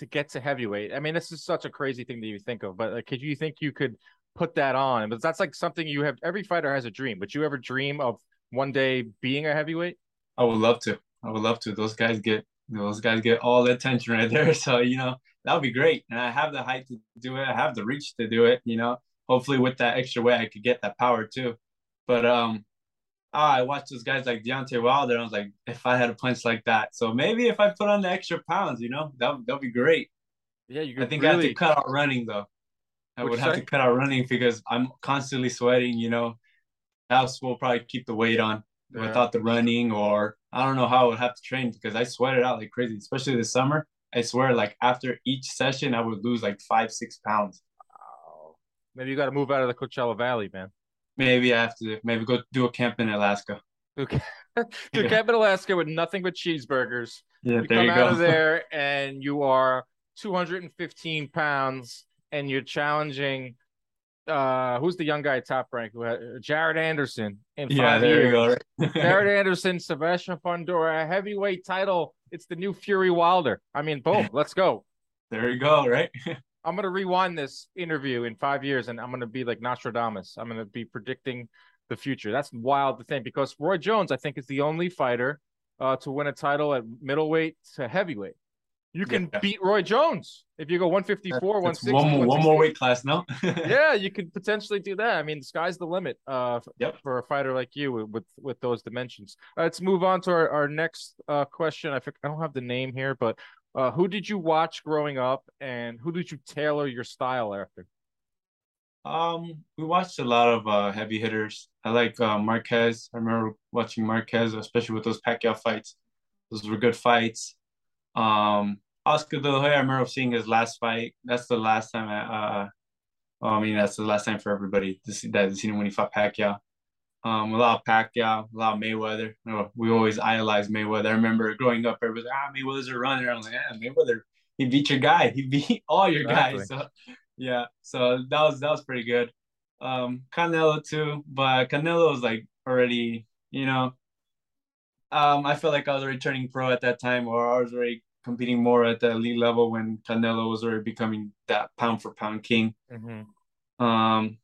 to get to heavyweight? I mean, this is such a crazy thing that you think of, but like, could you think you could put that on? But that's like something you have. Every fighter has a dream. Would you ever dream of one day being a heavyweight? I would love to. I would love to. Those guys get those guys get all the attention right there. So you know that would be great. And I have the height to do it. I have the reach to do it. You know, hopefully with that extra weight, I could get that power too. But um, ah, I watched those guys like Deontay Wilder. I was like, if I had a punch like that, so maybe if I put on the extra pounds, you know, that that'd be great. Yeah, you. I think really... I have to cut out running though. I would have to cut out running because I'm constantly sweating. You know, that will probably keep the weight on yeah. without the running, or I don't know how I would have to train because I sweat it out like crazy, especially this summer. I swear, like after each session, I would lose like five, six pounds. Wow. Maybe you got to move out of the Coachella Valley, man. Maybe I have to. Maybe go do a camp in Alaska. Okay. do yeah. camp in Alaska with nothing but cheeseburgers. Yeah, you there come you out of there and you are 215 pounds and you're challenging uh who's the young guy top rank who had Jared Anderson in five yeah, there years. You go. Jared Anderson, Sebastian Fundora, a heavyweight title. It's the new Fury Wilder. I mean, boom, let's go. There you go, right? I'm gonna rewind this interview in five years and I'm gonna be like Nostradamus. I'm gonna be predicting the future. That's wild to think because Roy Jones, I think, is the only fighter uh, to win a title at middleweight to heavyweight. You can yeah. beat Roy Jones if you go 154, 160. One more, one more weight class, no? yeah, you could potentially do that. I mean, the sky's the limit uh, yep. for a fighter like you with with those dimensions. Uh, let's move on to our, our next uh, question. I, think, I don't have the name here, but uh, who did you watch growing up and who did you tailor your style after? Um, we watched a lot of uh, heavy hitters. I like uh, Marquez. I remember watching Marquez, especially with those Pacquiao fights. Those were good fights. Um, Oscar De La Hoya, I remember seeing his last fight. That's the last time I, uh, well, I mean, that's the last time for everybody to see that to see him when he fought Pacquiao. Um, a lot of Pacquiao, a lot of Mayweather. You know, we always idolize Mayweather. I remember growing up, everybody was like, ah, Mayweather's a runner. I'm like, yeah, Mayweather, he beat your guy. He beat all your exactly. guys. So, yeah, so that was that was pretty good. Um, Canelo too, but Canelo was like already, you know, um, I felt like I was already turning pro at that time, or I was already competing more at the elite level when Canelo was already becoming that pound for pound king. Mm-hmm. Um,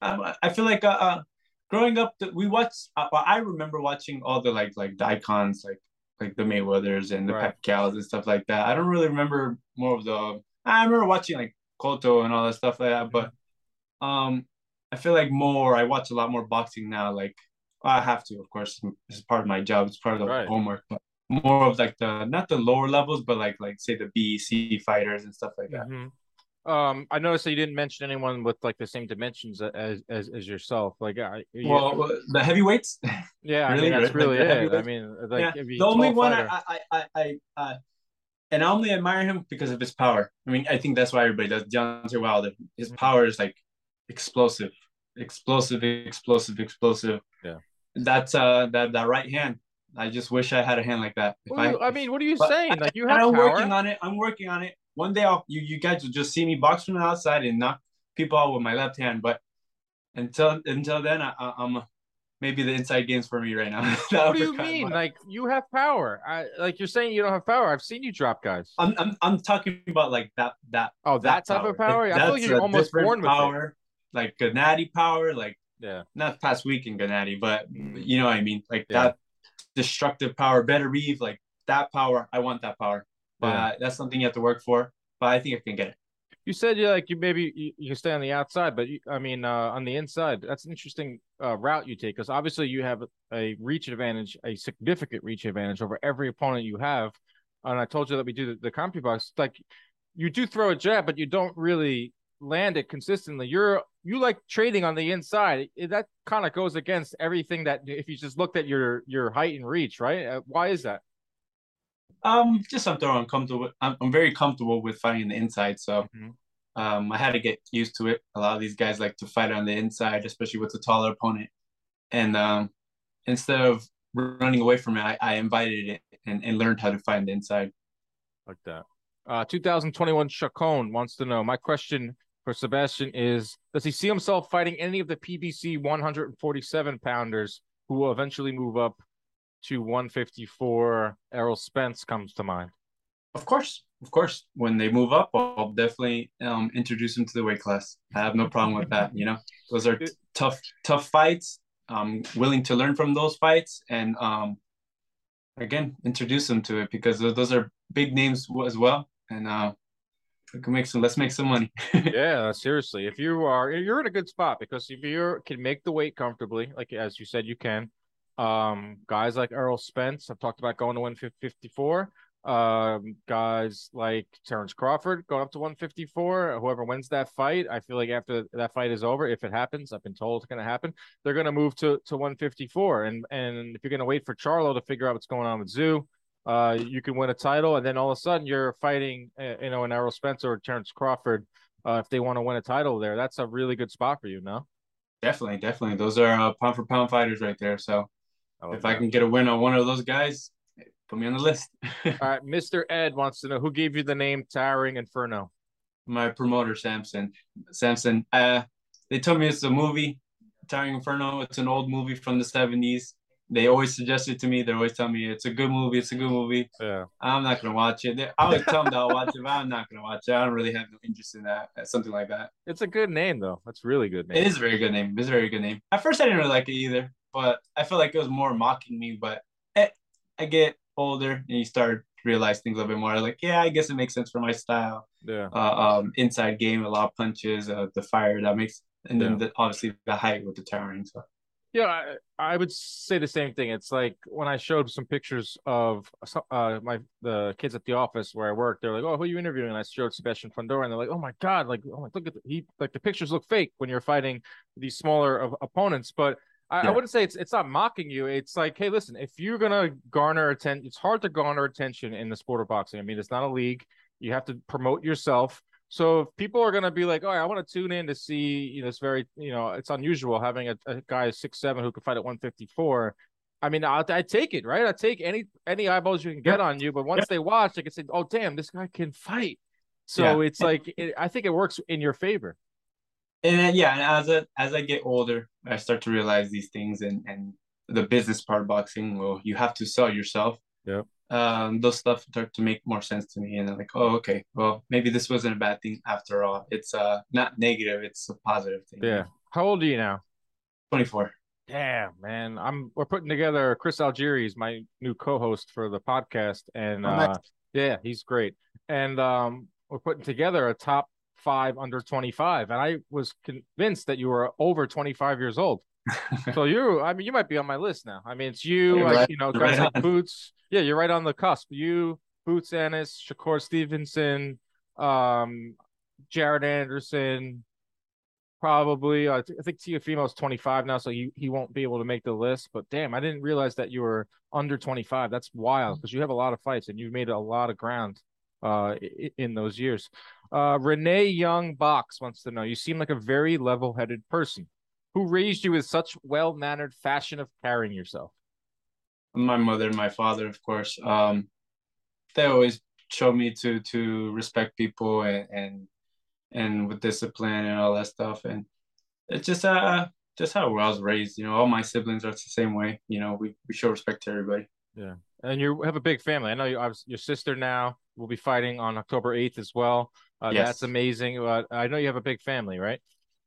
I, I feel like uh, uh growing up, we watched. Uh, I remember watching all the like like the icons, like like the Mayweathers and the right. Pacquiao's and stuff like that. I don't really remember more of the. I remember watching like Cotto and all that stuff like that, but um, I feel like more. I watch a lot more boxing now. Like I have to, of course. It's part of my job. It's part of the right. homework. But more of like the not the lower levels, but like like say the B, C fighters and stuff like that. Mm-hmm. Um, I noticed that you didn't mention anyone with like the same dimensions as as, as yourself. Like, uh, well, the heavyweights. Yeah, really, I mean, that's really it. I mean, like yeah. the only one I, I I I uh, and I only admire him because of his power. I mean, I think that's why everybody does. Deontay Wilder, his mm-hmm. power is like explosive, explosive, explosive, explosive. Yeah, that's uh that that right hand I just wish I had a hand like that. Well, I, I, mean, what are you saying? Like you have. I'm power. working on it. I'm working on it. One day, I'll you you guys will just see me box from the outside and knock people out with my left hand. But until until then, I, am maybe the inside games for me right now. what do you mean? Like you have power? I like you're saying you don't have power. I've seen you drop guys. I'm I'm, I'm talking about like that that. Oh, that, that type power. of power. Like, I feel like you're almost born with power, it. like Gennady power, like yeah, not past week in Gennady, but mm. you know what I mean, like yeah. that destructive power, Beterbiev, like that power. I want that power. But yeah. that's something you have to work for. But I think I can get it. You said you like you maybe you, you stay on the outside, but you, I mean uh, on the inside. That's an interesting uh, route you take because obviously you have a reach advantage, a significant reach advantage over every opponent you have. And I told you that we do the, the CompuBox. Like you do throw a jab, but you don't really land it consistently. You're you like trading on the inside. That kind of goes against everything that if you just looked at your your height and reach, right? Uh, why is that? Um, just something I'm comfortable. I'm, I'm very comfortable with fighting the inside, so mm-hmm. um, I had to get used to it. A lot of these guys like to fight on the inside, especially with a taller opponent. And um, instead of running away from it, I, I invited it and, and learned how to fight the inside. Like that. Uh, 2021 Chacon wants to know. My question for Sebastian is: Does he see himself fighting any of the PBC 147 pounders who will eventually move up to 154, Errol Spence comes to mind. Of course, of course. When they move up, I'll definitely um, introduce them to the weight class. I have no problem with that. You know, those are t- tough, tough fights. I'm willing to learn from those fights, and um, again, introduce them to it because those are big names as well. And uh, we can make some. Let's make some money. yeah, seriously. If you are, you're in a good spot because if you can make the weight comfortably, like as you said, you can um, guys like Errol Spence, I've talked about going to 154. Um, guys like Terrence Crawford going up to 154. Whoever wins that fight, I feel like after that fight is over, if it happens, I've been told it's going to happen. They're going to move to to 154. And and if you're going to wait for Charlo to figure out what's going on with Tszyu, uh, you can win a title, and then all of a sudden you're fighting, uh, you know, an Errol Spencer or Terrence Crawford. Uh, if they want to win a title there, that's a really good spot for you, no? Definitely, definitely. Those are uh, pound for pound fighters right there. So I if that. I can get a win on one of those guys, put me on the list. All right, Mr. Ed wants to know who gave you the name Towering Inferno. My promoter, Sampson. Sampson. Uh, they told me it's a movie, Towering Inferno. It's an old movie from the seventies. They always suggest it to me. They always tell me it's a good movie. It's a good movie. Yeah. I'm not gonna watch it. They, I always tell them that I'll watch it, but I'm not gonna watch it. I don't really have no interest in that. Something like that. It's a good name though. That's really good name. It is a very good name. It's a very good name. At first, I didn't really like it either but I feel like it was more mocking me. But eh, I get older and you start to realize things a little bit more. Like, yeah, I guess it makes sense for my style. Yeah. Uh, um, inside game, a lot of punches, uh, the fire that makes, and then the, obviously the height with the towering. So. Yeah, I, I, would say the same thing. It's like when I showed some pictures of uh, my the kids at the office where I work. They're like, "Oh, who are you interviewing?" And I showed Sebastian Fundora, and they're like, "Oh my god! Like, oh my, look at the, he like the pictures look fake when you're fighting these smaller of opponents." But I, yeah. I, wouldn't say it's it's not mocking you. It's like, hey, listen, if you're gonna garner attention, it's hard to garner attention in the sport of boxing. I mean, it's not a league. You have to promote yourself. So if people are gonna be like, oh, I want to tune in to see, you know, it's very, you know, it's unusual having a, a guy six seven who can fight at 154. I mean, I I take it, right? I take any any eyeballs you can get yeah. on you, but once yeah. they watch, they can say, oh, damn, this guy can fight. So it's like it, I think it works in your favor and then, yeah, and as a, as I get older, I start to realize these things and and the business part of boxing. Well, you have to sell yourself. Yeah. Um, those stuff start to make more sense to me, and I'm like, oh, okay, well, maybe this wasn't a bad thing after all. It's uh not negative; it's a positive thing. Yeah. How old are you now? Twenty four. Damn, man. I'm we're putting together Chris Algieri, my new co-host for the podcast, and oh, uh, yeah, he's great. And um, we're putting together a top five under 25. And I was convinced that you were over 25 years old. so you, I mean, you might be on my list now. I mean, it's you, like, right. you know, guys right like Boots. Yeah, you're right on the cusp. You, Boots Ennis, Shakur Stevenson, um, Jared Anderson, probably. Uh, I think is 25 now, so he, he won't be able to make the list. But damn, I didn't realize that you were under 25. That's wild because you have a lot of fights and you've made a lot of ground uh, in those years. Uh, Renee Young Box wants to know you seem like a very level headed person. Who raised you with such well mannered fashion of carrying yourself? My mother and my father, of course. Um, they always showed me to to respect people and and, and with discipline and all that stuff. And it's just uh just how I was raised. You know, all my siblings are the same way. You know, we, we show respect to everybody. Yeah, and you have a big family. I know you. Your sister now will be fighting on October eighth as well. Uh, yes. That's amazing. Uh, I know you have a big family, right?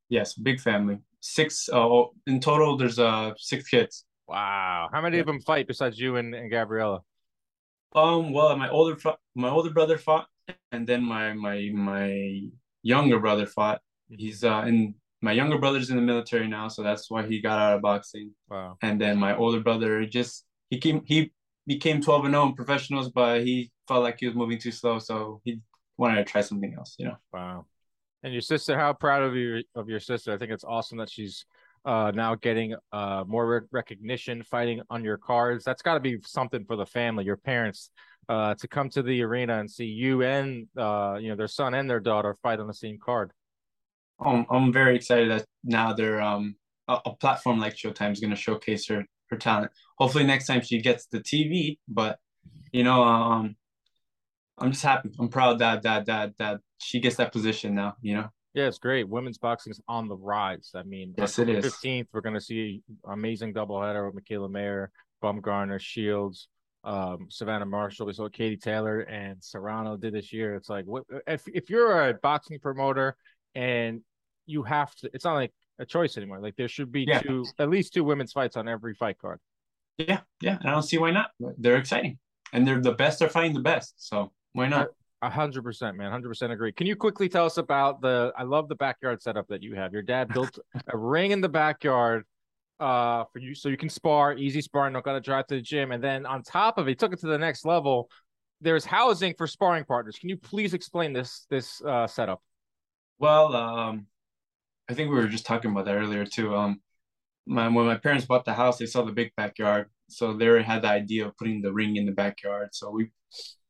Yes, big family. Six. Uh, in total, there's uh six kids. Wow. How many yeah. of them fight besides you and, and Gabriella? Um. Well, my older my older brother fought, and then my my my younger brother fought. He's uh, in my younger brother's in the military now, so that's why he got out of boxing. Wow. And then my older brother just he came he became 12 and 0 in professionals, but he felt like he was moving too slow, so he wanted to try something else, you know. Wow. And your sister, how proud of you of your sister. I think it's awesome that she's uh, now getting uh, more recognition fighting on your cards. That's got to be something for the family, your parents, uh, to come to the arena and see you and uh, you know their son and their daughter fight on the same card. I'm I'm very excited that now they're um a, a platform like Showtime is going to showcase her her talent. Hopefully next time she gets the TV, but you know um I'm just happy. I'm proud that that that that she gets that position now. You know. Yeah, it's great. Women's boxing is on the rise. I mean, yes, it is. Fifteenth, we're going to see amazing doubleheader with Mikaela Mayer, Baumgardner, Shields, um, Savannah Marshall. We saw Katie Taylor and Serrano did this year. It's like, what if if you're a boxing promoter and you have to? It's not like a choice anymore. Like there should be yeah. two, at least two women's fights on every fight card. Yeah, yeah. I don't see why not. They're exciting, and they're the best. They're fighting the best, so why not? A hundred percent, man. Hundred percent agree. Can you quickly tell us about the? I love the backyard setup that you have. Your dad built a ring in the backyard, uh, for you, so you can spar, easy sparring. Don't gotta drive to the gym. And then on top of it, took it to the next level. There's housing for sparring partners. Can you please explain this this uh, setup? Well, um, I think we were just talking about that earlier too. Um, my when my parents bought the house, they saw the big backyard, so they had the idea of putting the ring in the backyard. So we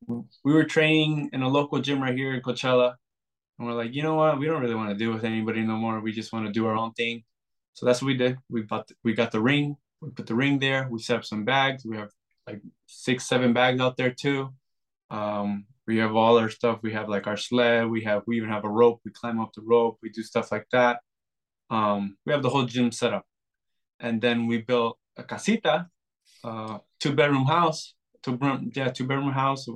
we were training in a local gym right here in Coachella. And we're like, you know what? We don't really want to deal with anybody no more. We just want to do our own thing. So that's what we did. We bought, the, we got the ring. We put the ring there. We set up some bags. We have like six, seven bags out there too. Um, we have all our stuff. We have like our sled. We have, we even have a rope. We climb up the rope. We do stuff like that. Um, we have the whole gym set up. And then we built a casita, uh, two bedroom house, two bedroom, yeah, two bedroom house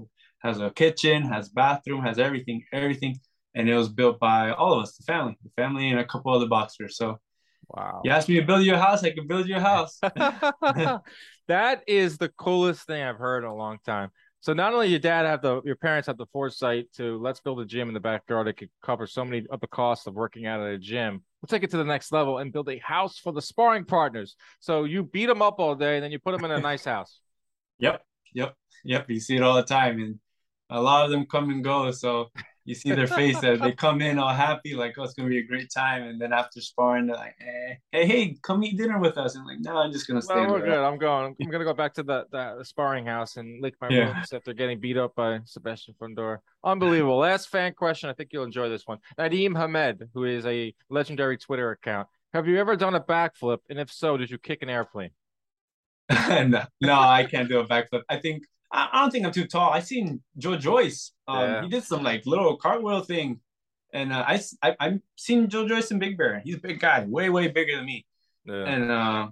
has a kitchen, has bathroom, has everything, everything. And it was built by all of us, the family, the family and a couple other boxers. So wow. You asked me to build you a house, I can build you a house. that is the coolest thing I've heard in a long time. So not only your dad have the your parents have the foresight to let's build a gym in the backyard that could cover so many of the costs of working out at a gym. We'll take it to the next level and build a house for the sparring partners. So you beat them up all day and then you put them in a nice house. Yep, yep, yep. You see it all the time, and a lot of them come and go. So you see their face that they come in all happy, like, oh, it's gonna be a great time. And then after sparring, they're like, eh, hey, hey, come eat dinner with us. And I'm like, no, I'm just gonna stay. No, we're good. I'm going. I'm gonna go back to the, the sparring house and lick my yeah. wounds after getting beat up by Sebastian Fundora. Unbelievable. Last fan question. I think you'll enjoy this one. Nadim Hamed, who is a legendary Twitter account. Have you ever done a backflip? And if so, did you kick an airplane? no, no, I can't do a backflip. I think I, I don't think I'm too tall. I seen Joe Joyce. Um, yeah. he did some like little cartwheel thing, and uh, I I I've seen Joe Joyce in Big Bear. He's a big guy, way way bigger than me. Yeah. And uh,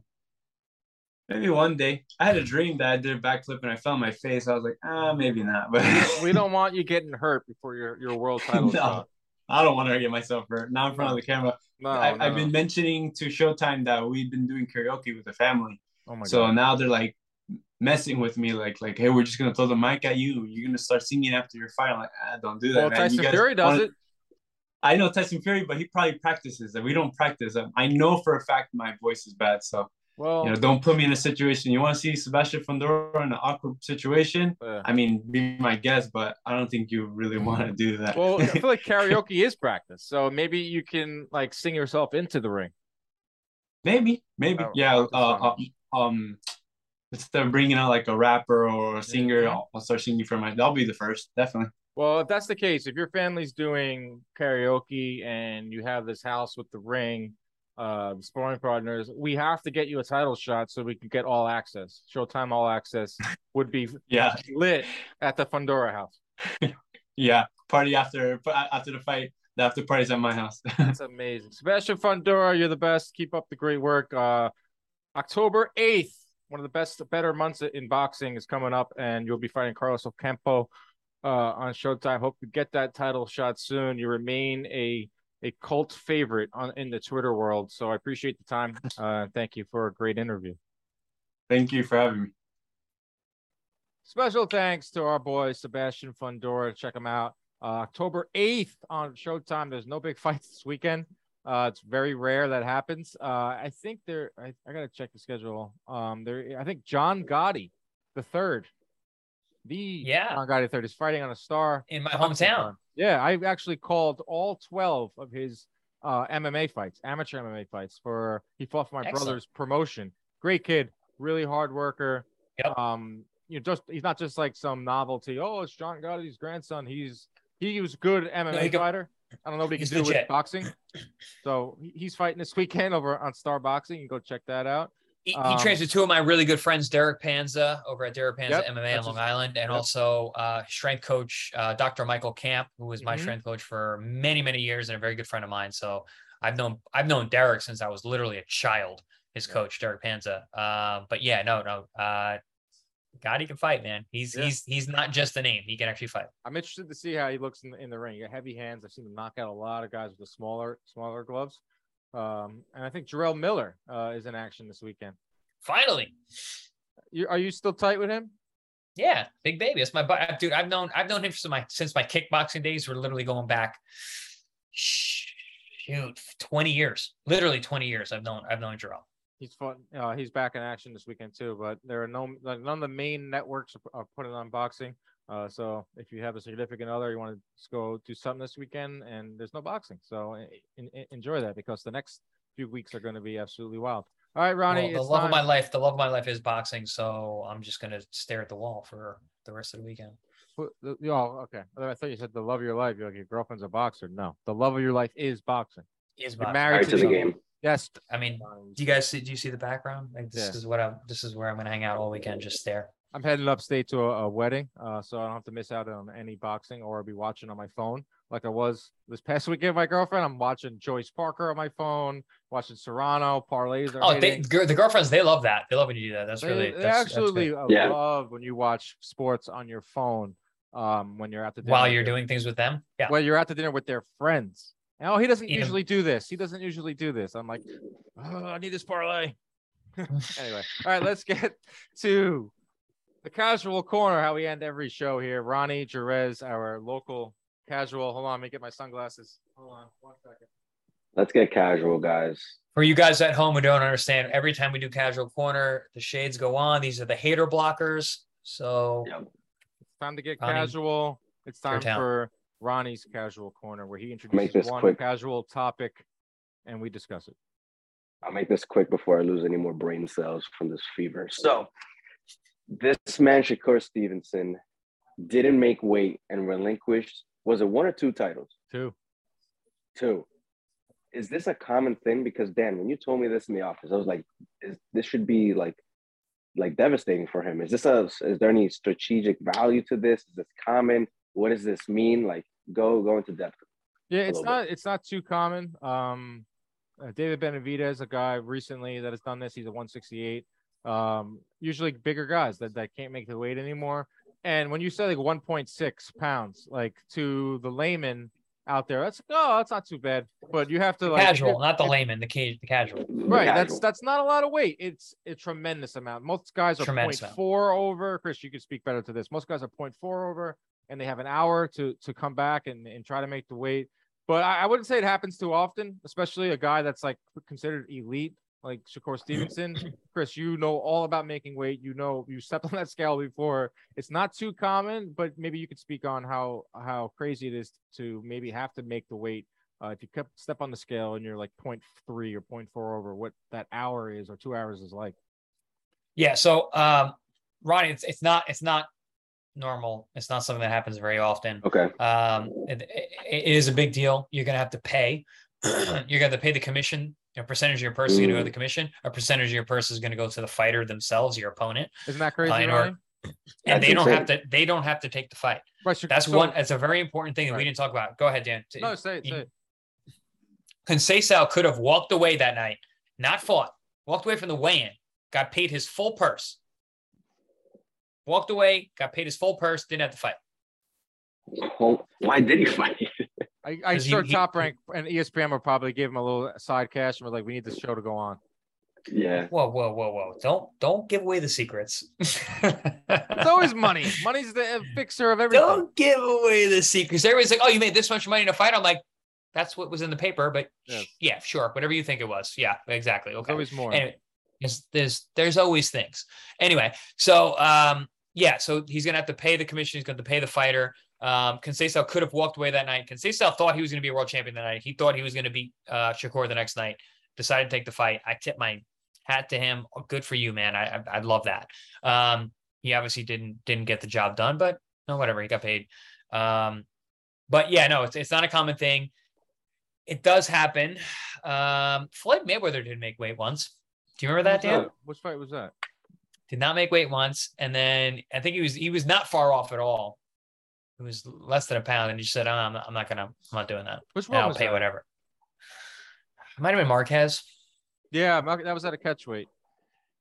maybe one day I had a dream that I did a backflip and I fell on my face. I was like, ah, maybe not. But we don't want you getting hurt before your your world title no, shot. I don't want to get myself hurt. Not in front of the camera. No, I, have been mentioning to Showtime that we've been doing karaoke with the family. Oh my so God. now they're like, messing with me like like hey we're just gonna throw the mic at you. You're gonna start singing after your fight. Like ah, don't do that well man. Tyson Fury does wanna... it. I know Tyson Fury but he probably practices. And we don't practice. I know for a fact my voice is bad so well you know don't put me in a situation. You want to see Sebastian Fundora in an awkward situation? Yeah. I mean be my guest but I don't think you really want to do that. Well I feel like karaoke is practice so maybe you can like sing yourself into the ring. Maybe maybe. Oh, yeah uh, uh, um instead of bringing out like a rapper or a singer, I'll, I'll start singing for my. I'll be the first, definitely. Well, if that's the case, if your family's doing karaoke and you have this house with the ring, uh, sparring partners, we have to get you a title shot so we can get all access. Showtime all access would be yeah lit at the Fundora house. yeah, party after after the fight. The after party's at my house. That's amazing, Sebastian Fundora. You're the best. Keep up the great work. Uh, October eighth one of the best, better months in boxing is coming up, and you'll be fighting Carlos Ocampo uh, on Showtime. Hope you get that title shot soon. You remain a a cult favorite on in the Twitter world. So I appreciate the time. Uh, thank you for a great interview. Thank you for having me. Special thanks to our boy Sebastian Fundora. Check him out Uh, October 8th on Showtime. There's no big fights this weekend. Uh, it's very rare that happens. Uh, I think there. I, I gotta check the schedule. Um, there. I think John Gotti, the third, the Yeah. John Gotti third is fighting on a star in my hometown. Yeah, I actually called all 12 of his uh, MMA fights, amateur MMA fights. For he fought for my Excellent. brother's promotion. Great kid, really hard worker. Yep. Um, you know, just he's not just like some novelty. Oh, it's John Gotti's grandson. He's he was good MMA can- fighter. I don't know what he can he's do with boxing. So he's fighting this weekend over on Star Boxing. You can go check that out. He, he Um, trains with two of my really good friends, Derek Panza over at Derek Panza Yep, MMA on Long Island, and yep. also uh, strength coach uh, Dr. Michael Camp, who was my Mhm. strength coach for many, many years and a very good friend of mine. So I've known I've known Derek since I was literally a child. His Yeah. coach, Derek Panza. Uh, but yeah, no, no. Uh, God, he can fight, man. He's Yeah. he's he's not just a name. He can actually fight. I'm interested to see how he looks in, in the ring. He got heavy hands. I've seen him knock out a lot of guys with the smaller smaller gloves. Um, and I think Jarrell Miller uh, is in action this weekend. Finally, You, are you still tight with him? yeah, big baby. That's my bu- dude. I've known I've known him since my since my kickboxing days. We're literally going back. Shoot, twenty years. Literally twenty years. I've known I've known Jarrell. He's fought, uh, he's back in action this weekend too. But there are no like, none of the main networks are, are putting on boxing. Uh, so if you have a significant other, you want to go do something this weekend, and there's no boxing. So en- en- enjoy that because the next few weeks are going to be absolutely wild. All right, Ronnie. Well, the love time. of my life, the love of my life is boxing. So I'm just gonna stare at the wall for the rest of the weekend. Put the- Oh, okay. I thought you said the love of your life. You're like your girlfriend's a boxer. No, the love of your life is boxing. Is You're married Right to the something. game. Yes. I mean, do you guys see? Do you see the background? Like this Yeah. is what I'm. This is where I'm gonna hang out all weekend. Just stare. I'm heading upstate to a, a wedding, uh, so I don't have to miss out on any boxing or I'll be watching on my phone like I was this past weekend. with My girlfriend, I'm watching Joyce Parker on my phone, watching Serrano parlays. Oh, they, the girlfriends, they love that. They love when you do that. That's They, really. they that's, that's actually uh, Yeah. love when you watch sports on your phone um, when you're at the dinner while you're doing things with them. Yeah. Well, you're at the dinner with their friends. Oh, he doesn't usually do this. He doesn't usually do this. I'm like, oh, I need this parlay. anyway, all right, let's get to the casual corner. How we end every show here. Ronnie Jerez, our local casual. Hold on, let me get my sunglasses. Hold on, one second. Let's get casual, guys. For you guys at home who don't understand, every time we do casual corner, the shades go on. These are the hater blockers. So Yep. It's time to get Ronnie, casual. It's your time town. for Ronnie's casual corner, where he introduces this one quick. casual topic, and we discuss it. I'll make this quick before I lose any more brain cells from this fever. So, this man, Shakur Stevenson, didn't make weight and relinquished. Was it one or two titles? Two. Two. Is this a common thing? Because Dan, when you told me this in the office, I was like, is, "This should be like, like devastating for him." Is this a? Is there any strategic value to this? Is this common? What does this mean? Like, go go into depth. Yeah, it's little not it's not too common. Um, uh, David Benavidez, a guy recently that has done this. He's a 168. Um, usually bigger guys that, that can't make the weight anymore. And when you say like 1.6 pounds, like to the layman out there, that's oh, that's not too bad. But you have to like casual, not the layman, the cage, the casual. Right, that's Casual. that's not a lot of weight. It's a tremendous amount. Most guys are Tremendous amount. 0.4 over. Chris, you could speak better to this. Most guys are 0.4 over, and they have an hour to to come back and, and try to make the weight. But I, I wouldn't say it happens too often, especially a guy that's like considered elite, like Shakur Stevenson. Chris, you know all about making weight. You know you stepped on that scale before. It's not too common, but maybe you could speak on how how crazy it is to maybe have to make the weight uh, if you kept step on the scale and you're like 0.3 or 0.4 over what that hour is or two hours is like. Yeah. So, um, Ronnie, it's, it's not it's not normal. It's not something that happens very often. Okay. Um, it, it- it is a big deal. You're gonna have to pay. You're gonna pay the commission. A percentage of your purse is gonna go to the commission. A percentage of your purse is gonna go to the fighter themselves, your opponent, Isn't that crazy? I know. Ronnie? and That's they don't have to. They don't have to take the fight. Right, so- That's so- one. That's a very important thing that we didn't talk about. Go ahead, Dan. No, say it. Say it. Conceição could have walked away that night, not fought, walked away from the weigh-in, got paid his full purse, walked away, got paid his full purse, didn't have to fight. Well, why did he fight? I, I 'Cause he- sure he- Top Rank and ESPN will probably give him a little side cash and we're like, we need this show to go on. Yeah. Whoa, whoa, whoa, whoa! Don't don't give away the secrets. It's always money. Money's the fixer of everything. don't give away the secrets. Everybody's like, "Oh, you made this much money in a fight." I'm like, "That's what was in the paper," but Yes. yeah, sure, whatever you think it was. Yeah, exactly. There's Okay. always more. Anyway, there's, there's there's always things. Anyway, so um, yeah, so he's gonna have to pay the commission. He's to have to pay the fighter. Um, Conceição could have walked away that night. Conceição thought he was to be a world champion that night. He thought he was to beat uh, Shakur the next night. Decided to take the fight. I tip my hat to him. Oh, good for you, man. I I, I love that. Um, he obviously didn't didn't get the job done, but no, whatever. He got paid. Um, but yeah, no, it's it's not a common thing. It does happen. Um, Floyd Mayweather did make weight once. Do you remember that, Dan? Which fight was that? Did not make weight once, and then I think he was he was not far off at all. It was less than a pound, and he said, oh, "I'm not, I'm not gonna, I'm not doing that. Which one I'll pay that? whatever." It might have been Marquez. Yeah, that was at a catch weight.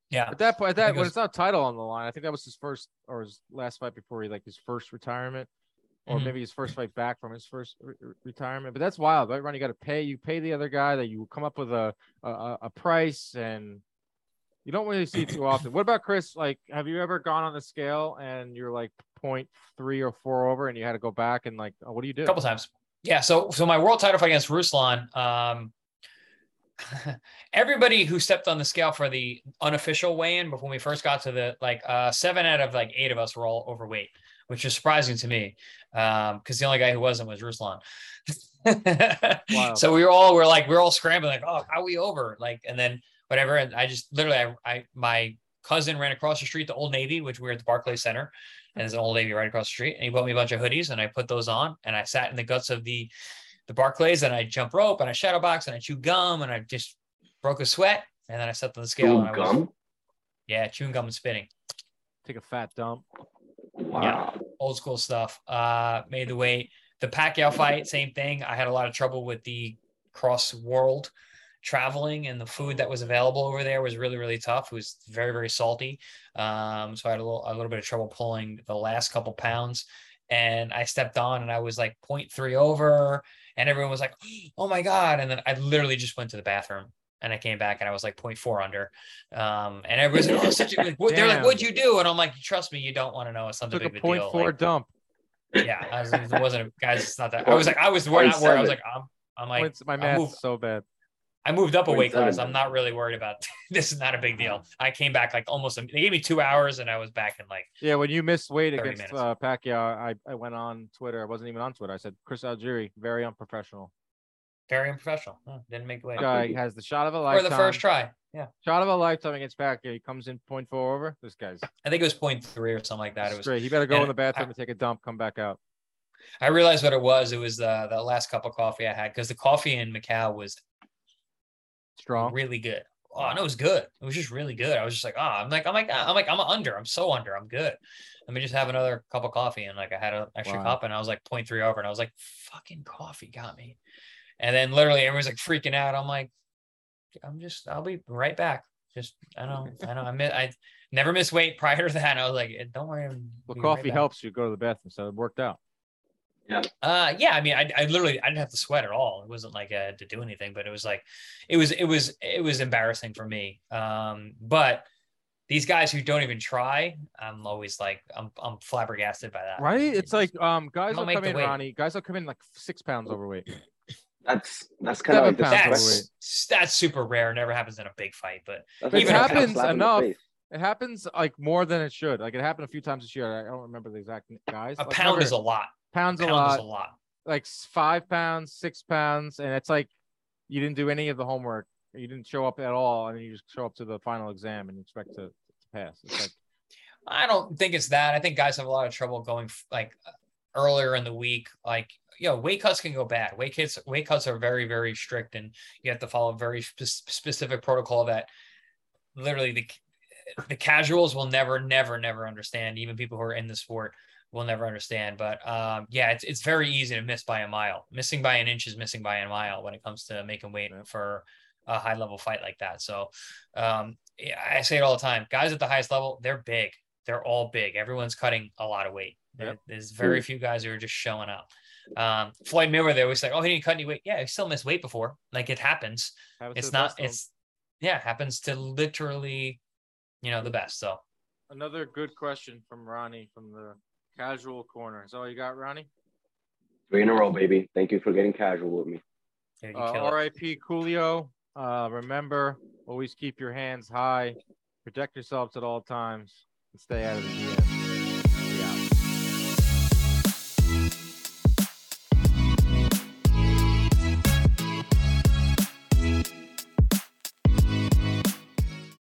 Yeah, At that point, at that when was- it's not title on the line, I think that was his first or his last fight before he like his first retirement, or Mhm. maybe his first fight back from his first re- re- retirement. But that's wild, right? Ron, you got to pay. You pay the other guy that you come up with a, a- a price, and you don't really see too often. What about Chris? Like, have you ever gone on the scale and you're like 0.3 or four over, and you had to go back and like, oh, what do you do? a couple times. Yeah, so so my world title fight against Ruslan, um, everybody who stepped on the scale for the unofficial weigh-in before we first got to the like uh, seven out of like eight of us were all overweight, which is surprising to me because the only guy who wasn't was Ruslan. Wow. So we were all we're like we're all scrambling like oh how are we over like and then whatever and I just literally I, I my cousin ran across the street to Old Navy which we were at the Barclays Center and there's an Old Navy right across the street and he bought me a bunch of hoodies and I put those on and I sat in the guts of the the Barclays and I jump rope and I shadow box and I chew gum and I just broke a sweat and then I stepped on the scale Ooh, and I was gum. yeah chewing gum and spitting Take a fat dump. Wow. old school stuff. Uh, made the weight. The Pacquiao fight, same thing. I had a lot of trouble with the cross world traveling and the food that was available over there was really really tough. It was very very salty. Um, so I had a little a little bit of trouble pulling the last couple pounds. And I stepped on and I was like 0.3 over, and everyone was like, "Oh my god!" And then I literally just went to the bathroom and I came back and I was like 0.4 under. Um, and everyone's like, oh, such a, like, what, they're like, what'd you do? And I'm like, trust me, you don't want to know. It's a big a point deal. four Like, dump. yeah, I was, it wasn't guys. It's not that. I was like, I was not worried. I was like, I'm, I'm like, my math moved, is so bad. I moved up a weight 0.7 class. I'm not really worried about. This is not a big deal. I came back like almost. They gave me two hours, and I was back in like Yeah, when you missed weight against minutes. uh, Pacquiao, I, I went on Twitter. I wasn't even on Twitter. I said Chris Algieri, very unprofessional. very unprofessional. Huh, didn't make the weight Guy has the shot of a lifetime. for the first try. Yeah, shot of a lifetime against Pacquiao. He comes in 0.4 over. This guy's I think it was 0.3 or something like that. It was. straight. He better go and in the bathroom I- and take a dump, come back out. I realized what it was. It was the the last cup of coffee I had because the coffee in Macau was Strong. really good. Oh, no, it was good. It was just really good. I was just like, oh, I'm like, I'm like, I'm like, I'm under. I'm so under. I'm good. Let me just have another cup of coffee. And like, I had an extra Wow. cup and I was like 0.3 over. And I was like, fucking coffee got me. And then literally everyone's like freaking out. I'm like, I'm just, I'll be right back. Just, I don't, I don't, I miss, I never miss weight prior to that. And I was like, don't worry. I'm Well, be right coffee helps you go to the bathroom, so it worked out. Uh, yeah, I mean, I, I literally, I didn't have to sweat at all. It wasn't like I had to do anything, but it was like, it was, it was, it was embarrassing for me. Um, but these guys who don't even try, I'm always like, I'm, I'm flabbergasted by that. Right? It's like um guys will come in, weight. Ronnie. Guys will come in like six pounds overweight. That's that's kind of Seven like the pounds sweat- overweight. that's, that's super rare. Never happens in a big fight, but that's It happens slap in the enough. It happens like more than it should. Like it happened a few times this year. I don't remember the exact guys. a Like, pound never- is a lot. Pounds a pound lot. is a lot. like five pounds, six pounds, and it's like you didn't do any of the homework. You didn't show up at all, and you just show up to the final exam and you expect to, to pass. It's like I don't think it's that. I think guys have a lot of trouble going like earlier in the week. Like, you know, weight cuts can go bad. Weight cuts, weight cuts are very, very strict, and you have to follow a very spe- specific protocol that literally the the casuals will never, never, never understand. Even people who are in the sport will never understand. But um, yeah, it's it's very easy to miss by a mile. Missing by an inch is missing by a mile when it comes to making weight for a high level fight like that. So um, I say it all the time. Guys at the highest level, they're big. They're all big. Everyone's cutting a lot of weight. Yep. There's very few guys who are just showing up. Um, Floyd Mayweather, they always say, "Oh, he didn't cut any weight." Yeah, he still missed weight before. Like it happens. a It's not. It's yeah, happens to literally, you know, the best. So Another good question from Ronnie from the casual corner. Is all you got, Ronnie? Three in a row, baby. Thank you for getting casual with me. there Uh. R.I.P. Coolio. Uh, remember, always keep your hands high, protect yourselves at all times, and stay out of the DMs.